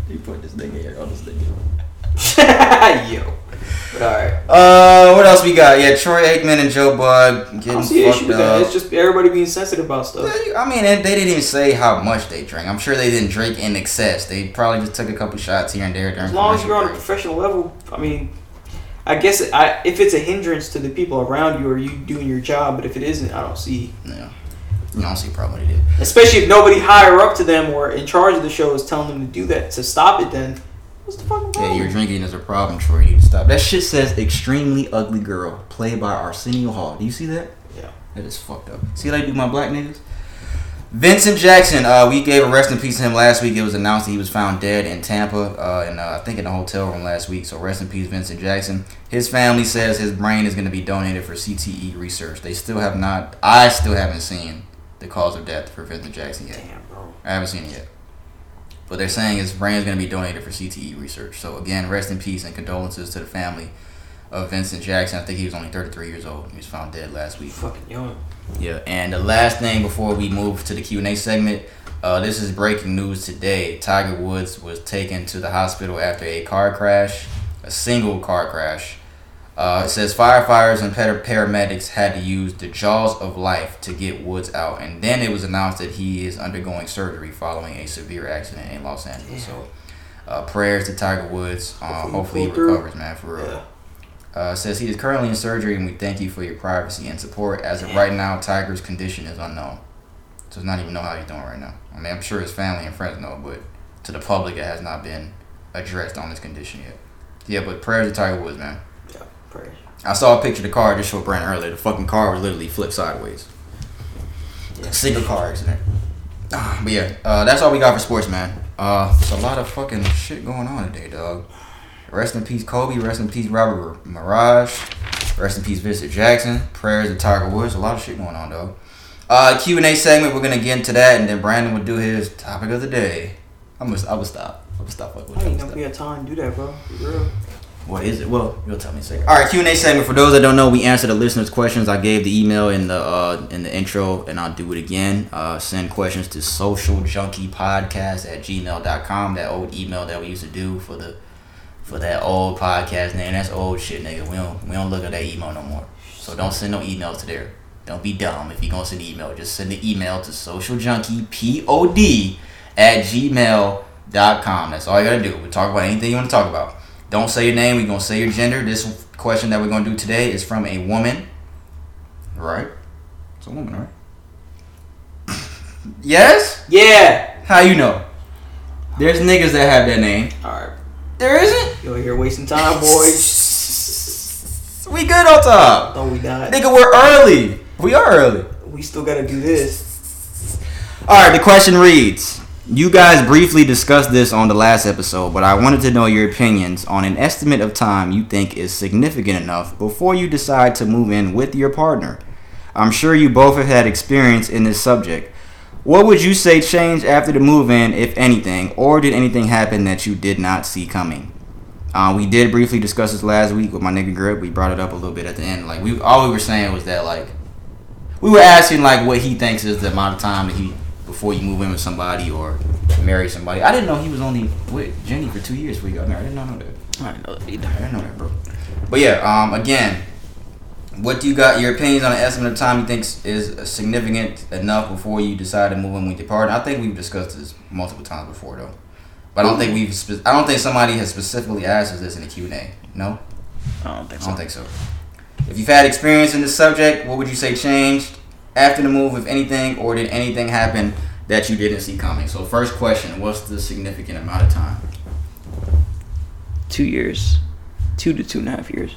He put this nigga here on this nigga. Yo. But alright. Uh, what else we got? Yeah, Troy Aikman and Joe Buck I getting don't see an issue fucked with that. It's just everybody being sensitive about stuff. Yeah, you- I mean, and they didn't even say how much they drank. I'm sure they didn't drink in excess. They probably just took a couple shots here and there during As long as you're on a professional level, I mean, I guess I, if it's a hindrance to the people around you or you doing your job, but if it isn't, I don't see. Yeah. You don't see a problem with it. Especially if nobody higher up to them or in charge of the show is telling them to do that to stop it, then what's the fucking problem? Yeah, your drinking is a problem, Troy. You need to stop. That shit says extremely ugly girl, played by Arsenio Hall. Do you see that? Yeah. That is fucked up. See how they do my black niggas? Vincent Jackson, uh, we gave a rest in peace to him last week. It was announced that he was found dead in Tampa, uh, and uh, I think in a hotel room last week. So rest in peace, Vincent Jackson. His family says his brain is going to be donated for CTE research. They still have not. I still haven't seen the cause of death for Vincent Jackson yet. Damn, bro. I haven't seen it yet. But they're saying his brain is going to be donated for CTE research. So again, rest in peace and condolences to the family of Vincent Jackson. I think he was only 33 years old. He was found dead last week. Fucking young. Yeah, and the last thing before we move to the Q and A segment, uh, this is breaking news today. Tiger Woods was taken to the hospital after a car crash, a single car crash. Uh, it says firefighters and paramedics had to use the jaws of life to get Woods out, and then it was announced that he is undergoing surgery following a severe accident in Los Angeles. So, uh, prayers to Tiger Woods. Uh, Hopefully he hopefully he recovers, man, for real. Yeah. Uh, says he is currently in surgery and we thank you for your privacy and support. As of right now, Tiger's condition is unknown. So, does not even know how he's doing right now. I mean, I'm sure his family and friends know, but to the public, it has not been addressed on his condition yet. Yeah, but prayers to Tiger Woods, man. Yeah, prayers. I saw a picture of the car I just showed Brandon earlier. The fucking car was literally flipped sideways. Yeah. Single car accident. Ah, but yeah, uh, that's all we got for sports, man. Uh, it's a lot of fucking shit going on today, dog. Rest in peace, Kobe. Rest in peace, Robert Maraj. Rest in peace, Vincent Jackson. Prayers to Tiger Woods. A lot of shit going on, though. Uh, Q and A segment. We're gonna get into that, and then Brandon will do his topic of the day. I'm gonna, I will stop. I will stop. I ain't I'm gonna had time to do that, bro. For real. What is it? Well, you'll tell me in a second. All right, Q and A segment. For those that don't know, we answer the listeners' questions. I gave the email in the uh, in the intro, and I'll do it again. Uh, send questions to socialjunkiepodcast at gmail.com. That old email that we used to do for the for that old podcast name. That's old shit, nigga. We don't we don't look at that email no more. So don't send no emails to there. Don't be dumb if you're gonna send an email. Just send the email to socialjunkiepod at gmail.com. That's all you gotta do. We talk about anything you want to talk about. Don't say your name. We're gonna say your gender. This question that we're gonna do today is from a woman. Right? It's a woman, right? yes? Yeah. How you know? There's niggas that have that name. Alright. There isn't? Yo, you're wasting time, boys. We good on top. No, we not. Nigga, we're early. We are early. We still gotta do this. All right, the question reads You guys briefly discussed this on the last episode, but I wanted to know your opinions on an estimate of time you think is significant enough before you decide to move in with your partner. I'm sure you both have had experience in this subject. What would you say changed after the move in, if anything, or did anything happen that you did not see coming? Uh, we did briefly discuss this last week with my nigga Grip. We brought it up a little bit at the end. Like we, all we were saying was that like we were asking like what he thinks is the amount of time that he before you move in with somebody or marry somebody. I didn't know he was only with Jenny for two years before he got married. I did not know that. I didn't know that either. I didn't know that, bro. But yeah, um, again, what do you got? Your opinions on the estimate of time you think is significant enough before you decide to move in with your partner? I think we've discussed this multiple times before, though. But I don't think we've. Spe- I don't think somebody has specifically asked us this in a Q and A. No, I don't think I don't think so. If you've had experience in this subject, what would you say changed after the move, if anything, or did anything happen that you didn't see coming? So, first question: What's the significant amount of time? Two years. Two to two and a half years.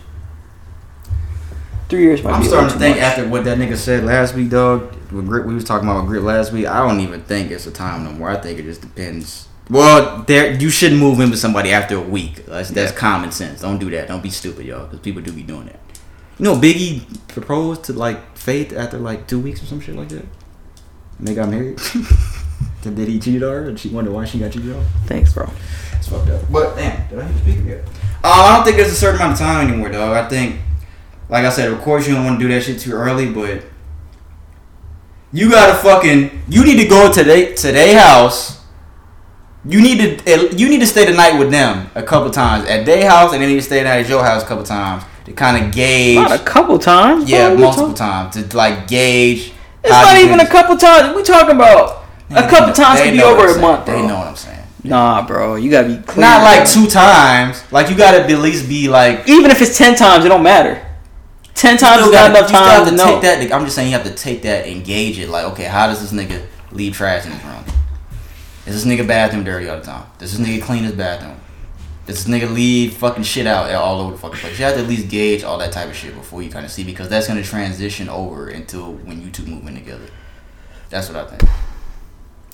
Three years might I'm be starting to think much. after what that nigga said last week, dog. With Grit, we was talking about Grit last week. I don't even think it's a time no more. I think it just depends. Well, there you shouldn't move in with somebody after a week. That's that's common sense. Don't do that. Don't be stupid, y'all, because people do be doing that. You know, Biggie proposed to like Faith after like two weeks or some shit like that. And they got married. Did he cheat on her? And she wondered why she got cheated on. Thanks, bro. It's fucked up. But damn, did I the speaker yet? Uh, I don't think there's a certain amount of time anymore, dog. I think, like I said, of course you don't want to do that shit too early, but you gotta fucking you need to go to they to their house. You need to you need to stay the night with them a couple times at their house, and then you need to stay the night at your house a couple times to kind of gauge. Not a couple times. yeah, multiple times to like gauge. It's not even a couple times. We talking about a couple times could be over a month, bro. They know what I'm saying. Nah, bro. You gotta be clear. Not like two times. Like you gotta at least be like. Even if it's ten times, it don't matter. Ten times You is gotta- not enough you still have time to to know. take that. I'm just saying you have to take that and gauge it. Like, okay, how does this nigga leave trash in his room? Is this nigga bathroom dirty all the time? Does this nigga clean his bathroom? Does this nigga leave fucking shit out all over the fucking place? You have to at least gauge all that type of shit before you kind of see because that's gonna transition over into when you two move in together. That's what I think.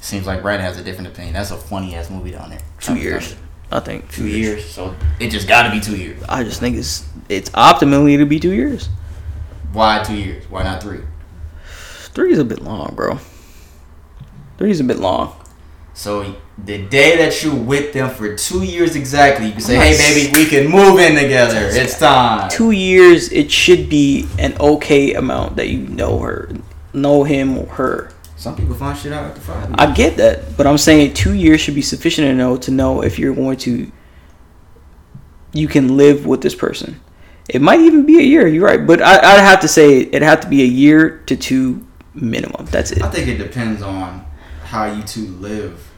Seems like Brad has a different opinion. That's a funny ass movie down there. Two years. I think Two years. So it just gotta be two years. I just think it's it's optimally to be two years. Why two years? Why not three? Three is a bit long, bro. Three is a bit long. So the day that you're with them for two years exactly, you can say, "Hey, baby, we can move in together. It's time." Two years, it should be an okay amount that you know her, know him or her. Some people find shit out after five. I get that, but I'm saying two years should be sufficient to know to know if you're going to. You can live with this person. It might even be a year. You're right, but I, I'd have to say it'd have to be a year to two minimum. That's it. I think it depends on how you two live,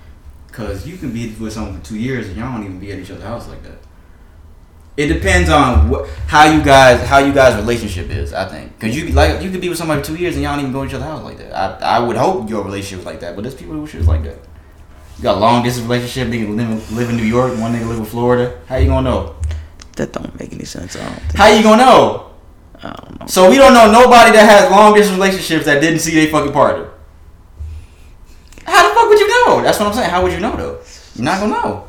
because you can be with someone for two years and y'all don't even be at each other's house like that. It depends on what, how you guys how you guys relationship is. I think because you like you could be with somebody for two years and y'all don't even go to each other's house like that. I, I would hope your relationship was like that, but there's people who shit like that. You got a long distance relationship. Nigga live, live in New York. One nigga live in Florida. How you gonna know? That don't make any sense. I don't think. How you gonna know? I don't know. So we don't know nobody that has long distance relationships that didn't see their fucking partner. How the fuck would you know? That's what I'm saying. How would you know though? You're not gonna know.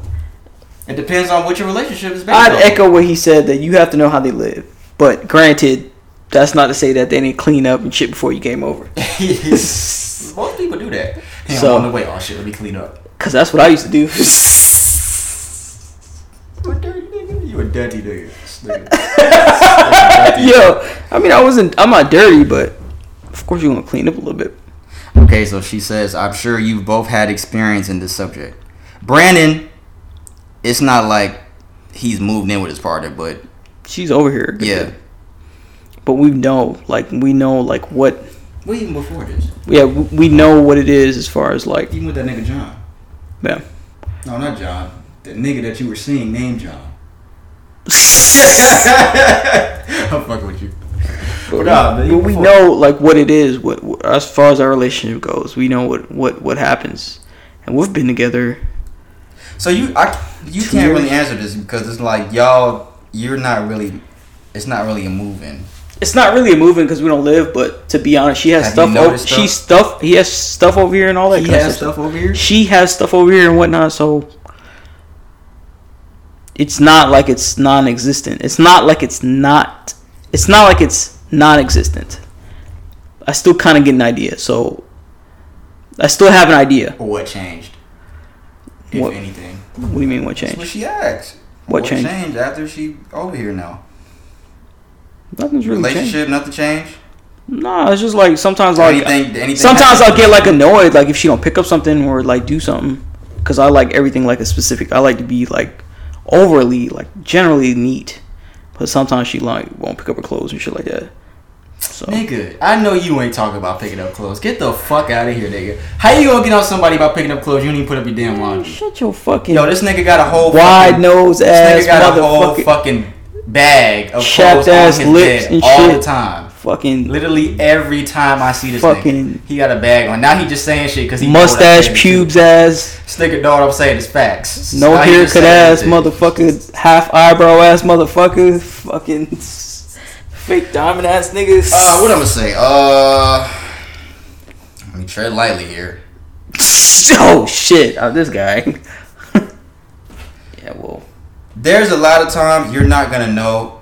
It depends on what your relationship is based I'd on. echo what he said that you have to know how they live, But granted, that's not to say that they didn't clean up and shit before you came over. Most people do that. Hey, So- I'm on the way. Oh shit, let me clean up. Cause that's what I used to do. You a dirty nigga. You a dirty nigga. Nigga. Yo, I mean, I wasn't. I'm not dirty, but of course you want to clean up a little bit. Okay, so she says, I'm sure you've both had experience in this subject. Brandon, it's not like he's moved in with his partner, but She's over here. yeah. But we know, like, we know, like, what. Well, even before this. Yeah, we we know what it is as far as like. Even with that nigga John. Yeah. No, not John. The nigga that you were seeing named John. I'm fucking with you. But, nah, uh, man, but we know like what it is. What, what as far as our relationship goes, we know what what what happens, and we've been together. So you, I, you Two can't really answer this because it's like y'all, you're not really, it's not really a move-in. It's not really a moving because we don't live, but to be honest, she has Have stuff. Over, noticed she stuff. He has stuff over here and all that. He has stuff over here. She has stuff over here and whatnot. So it's not like it's non-existent. It's not like it's not. It's not like it's non-existent. I still kind of get an idea. So I still have an idea. Or what changed, if What- anything. What do you mean? What That's what changed? she asked. What changed? after she over here now? Nothing's really changed. Relationship, nothing changed. No, it's just like sometimes like Anything- anything sometimes? I'll get like annoyed like if she don't pick up something or like do something because I like everything like a specific. I like to be like overly like generally neat, but sometimes she like won't pick up her clothes and shit like that. So Nigga, I know you ain't talking about picking up clothes. Get the fuck out of here, nigga. How you gonna get on somebody about picking up clothes? You don't even put up your damn laundry. shut your fucking Yo, this nigga got a whole wide nose This ass nigga got a whole fucking bag of chapped clothes ass his lips bed and all shit. the time. Fucking Literally every time I see this Fucking- nigga, he got a bag on. Now he just saying shit because he know what I'm mustache pubes ass. This nigga know what I'm saying. It's facts. No haircut ass motherfucker, half eyebrow ass motherfucker, fucking fake diamond ass niggas. Uh, what I'm gonna say? Uh, let me tread lightly here. oh shit! Oh, this guy. yeah, well, There's a lot of times you're not gonna know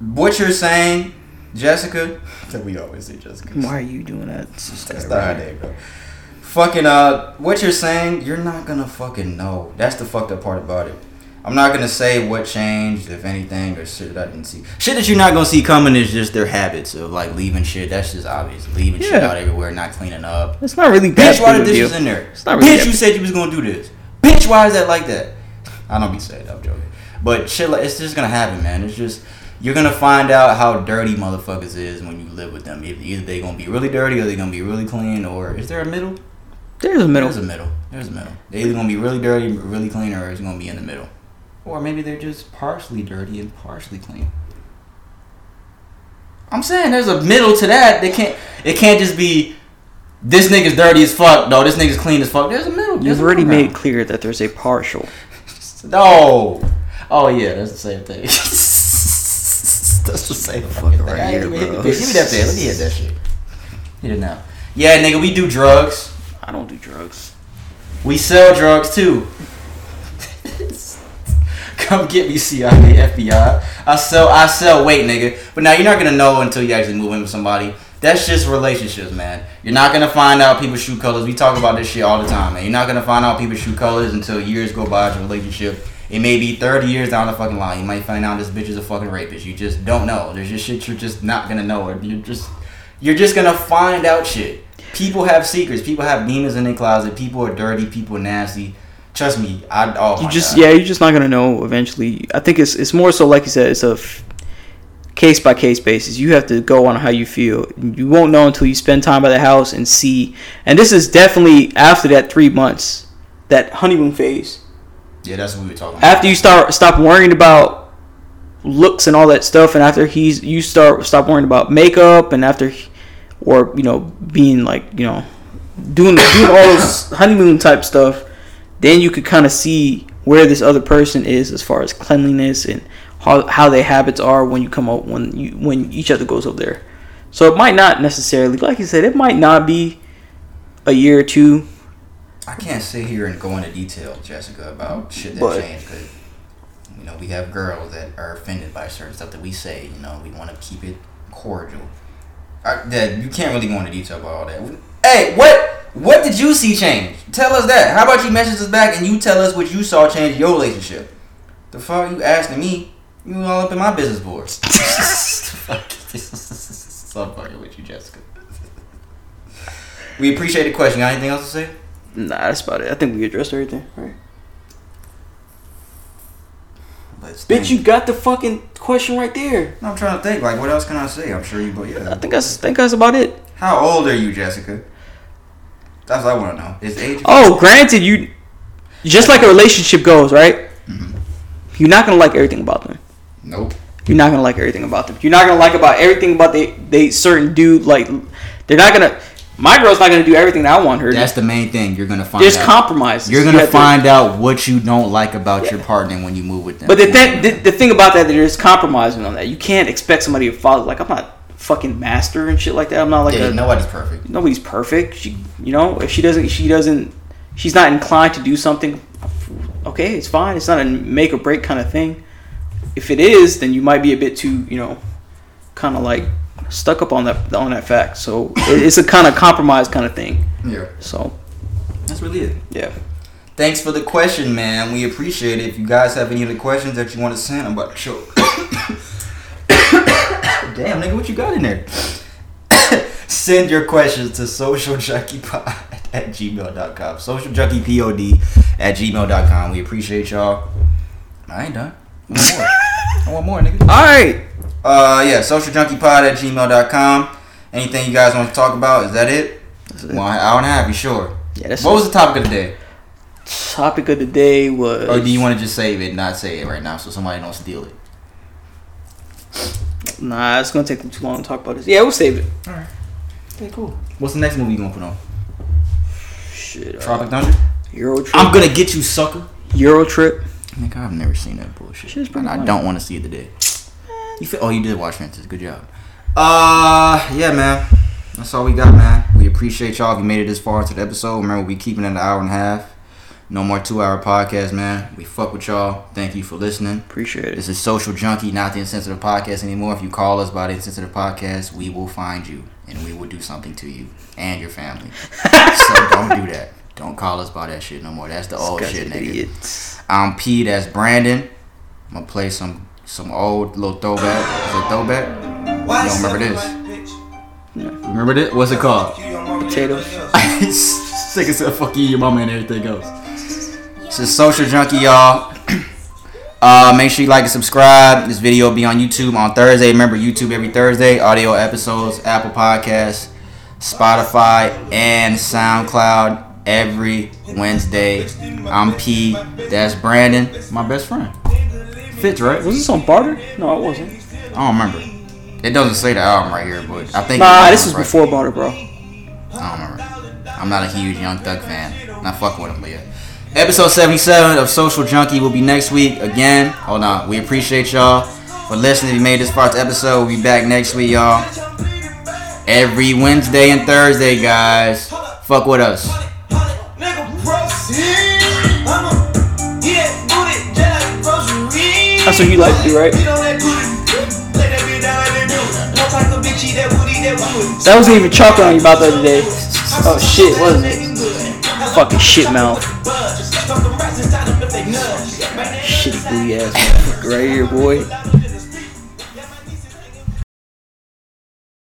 what you're saying, Jessica. That we always say Jessica. why are you doing that? That's not her name, bro. Fucking uh, what you're saying, you're not gonna fucking know. That's the fucked up part about it. I'm not gonna say what changed, if anything, or shit that I didn't see. Shit that you're not gonna see coming is just their habits of like leaving shit. That's just obvious. Leaving shit Yeah. out everywhere, not cleaning up. It's not really Bitch, why the dishes in there? It's not really Bitch, that you said you was gonna do this. Bitch, why is that like that? I don't be saying that. I'm joking. But shit, like it's just gonna happen, man. It's just you're gonna find out how dirty motherfuckers is when you live with them. Either they gonna be really dirty or they gonna be really clean, or is there a middle? There's a middle. There's a middle. There's a middle. They either gonna be really dirty, really clean, or it's gonna be in the middle. Or maybe they're just partially dirty and partially clean. I'm saying there's a middle to that. They can't. It can't just be this nigga's dirty as fuck. No, this nigga's clean as fuck. There's a middle. There's You've a already made clear that there's a partial. No. Oh yeah, that's the same thing. that's the same fucking thing. right I here, even hit the bro. Give me that pen. Let me hit that shit. Hit it now. Yeah, nigga, we do drugs. I don't do drugs. We sell drugs too. Come get me, CIA, FBI. I sell, I sell weight, nigga. But now you're not gonna know until you actually move in with somebody. That's just relationships, man. You're not gonna find out people shoot colors. We talk about this shit all the time, man. You're not gonna find out people shoot colors until years go by a relationship. It may be 30 years down the fucking line. You might find out this bitch is a fucking rapist. You just don't know. There's just shit you're just not gonna know. Or you're just, you're just gonna find out shit. People have secrets. People have demons in their closet. People are dirty. People are nasty. Trust me. I oh You just God. yeah, you're just not gonna know eventually. I think it's it's more so like you said, it's a case by case basis. You have to go on how you feel. You won't know until you spend time by the house and see. And this is definitely after that three months, that honeymoon phase. Yeah, that's what we were talking about. After you start stop worrying about looks and all that stuff, and after he's you start stop worrying about makeup, and after he- or you know being like you know doing doing all this honeymoon type stuff, then you could kind of see where this other person is as far as cleanliness and how how their habits are when you come up when you when each other goes over there. So it might not necessarily, like you said, it might not be a year or two. I can't sit here and go into detail, Jessica, about shit that But- changed. Cause You know, we have girls that are offended by certain stuff that we say. You know, we want to keep it cordial. Uh, that you can't really go into detail about all that. Hey, what what did you see change? Tell us that. How about you message us back and you tell us what you saw change your relationship? The fuck you asking me? You all up in my business boards. so fucking with you, Jessica. We appreciate the question. Got anything else to say? Nah, that's about it. I think we addressed everything. Right. Let's Bitch, you got the fucking question right there. I'm trying to think. Like, what else can I say? I'm sure you. But yeah. I think that's I think that's about it. How old are you, Jessica? That's what I want to know. Is age? Oh, granted, you just like a relationship goes, right? Mm-hmm. You're not gonna like everything about them. Nope. You're not gonna like everything about them. You're not gonna like about everything about they they certain dude. Like they're not gonna. My girl's not gonna do everything that I want her. to That's the main thing. You're gonna find. There's out. compromises. You're gonna to- find out what you don't like about your partner when you move with them. But the, thing, the the thing about that, there's compromising on that. You can't expect somebody to follow. Like I'm not fucking master and shit like that. I'm not like yeah, a, nobody's perfect. nobody's perfect. She, you know, if she doesn't, she doesn't, she's not inclined to do something. Okay, it's fine. It's not a make or break kind of thing. If it is, then you might be a bit too, you know, kind of like stuck up on that on that fact. So it's a kind of compromise kind of thing. Yeah. So That's really it. yeah. Thanks for the question, man. We appreciate it. If you guys have any other questions that you want to send, I'm about to choke. Damn, nigga, what you got in there? Send your questions to socialjunkiepod at gmail.com. Socialjunkiepod at gmail.com. We appreciate y'all. I ain't done. I want more. I want more, nigga. All right. Uh, yeah, socialjunkiepod at gmail.com. Anything you guys want to talk about? Is that it? One hour and a half, you sure? Yeah, that's What was the topic of the day? topic of the day was. Or do you want to just save it and not say it right now so somebody don't steal it? Nah, it's gonna take them too long to talk about this. Yeah, we'll save it. Alright. Okay, cool. What's the next movie you gonna put on? Shit. uh, Tropic Thunder? Euro trip. I'm gonna get you, sucker. Euro trip. Nigga, I've never seen that bullshit. Shit's pretty and I funny. don't want to see it today. You feel? Oh, you did watch Fences. Good job. Uh, yeah, man. That's all we got, man. We appreciate y'all if you made it this far into the episode. Remember, we keeping it an hour and a half. No more two hour podcast, man. We fuck with y'all. Thank you for listening. Appreciate it. This is Social Junkie, not the Insensitive Podcast anymore. If you call us by the Insensitive Podcast, we will find you and we will do something to you and your family. so don't do that. Don't call us by that shit no more. That's the old This shit, nigga. idiot. I'm P. That's Brandon. I'm gonna play some some old little throwback. Is it throwback? Why You don't remember this? this? Remember this? What's it called? Potatoes. Sick as fuck you, your mama, and everything else. This is Social Junkie, y'all. Uh, make sure you like and subscribe. This video will be on YouTube on Thursday. Remember, YouTube every Thursday. Audio episodes, Apple Podcasts, Spotify, and SoundCloud every Wednesday. I'm P. That's Brandon, my best friend. Fits, right? Was this on barter? No, it wasn't. I don't remember. It doesn't say the album right here, but I think. Nah, this was right. before barter, bro. I don't remember. I'm not a huge Young Thug fan. Not fucking with him, but yeah. Episode 77 of Social Junkie will be next week again. Oh, Hold on. We appreciate y'all for listening. If you made this far to episode, we'll be back next week, y'all. Every Wednesday and Thursday, guys. Fuck with us. That's what you like to do, right? That wasn't even chocolate on your mouth the other day. Oh shit, is it? Fucking shit mouth. Shitty booty ass motherfucker right here, boy.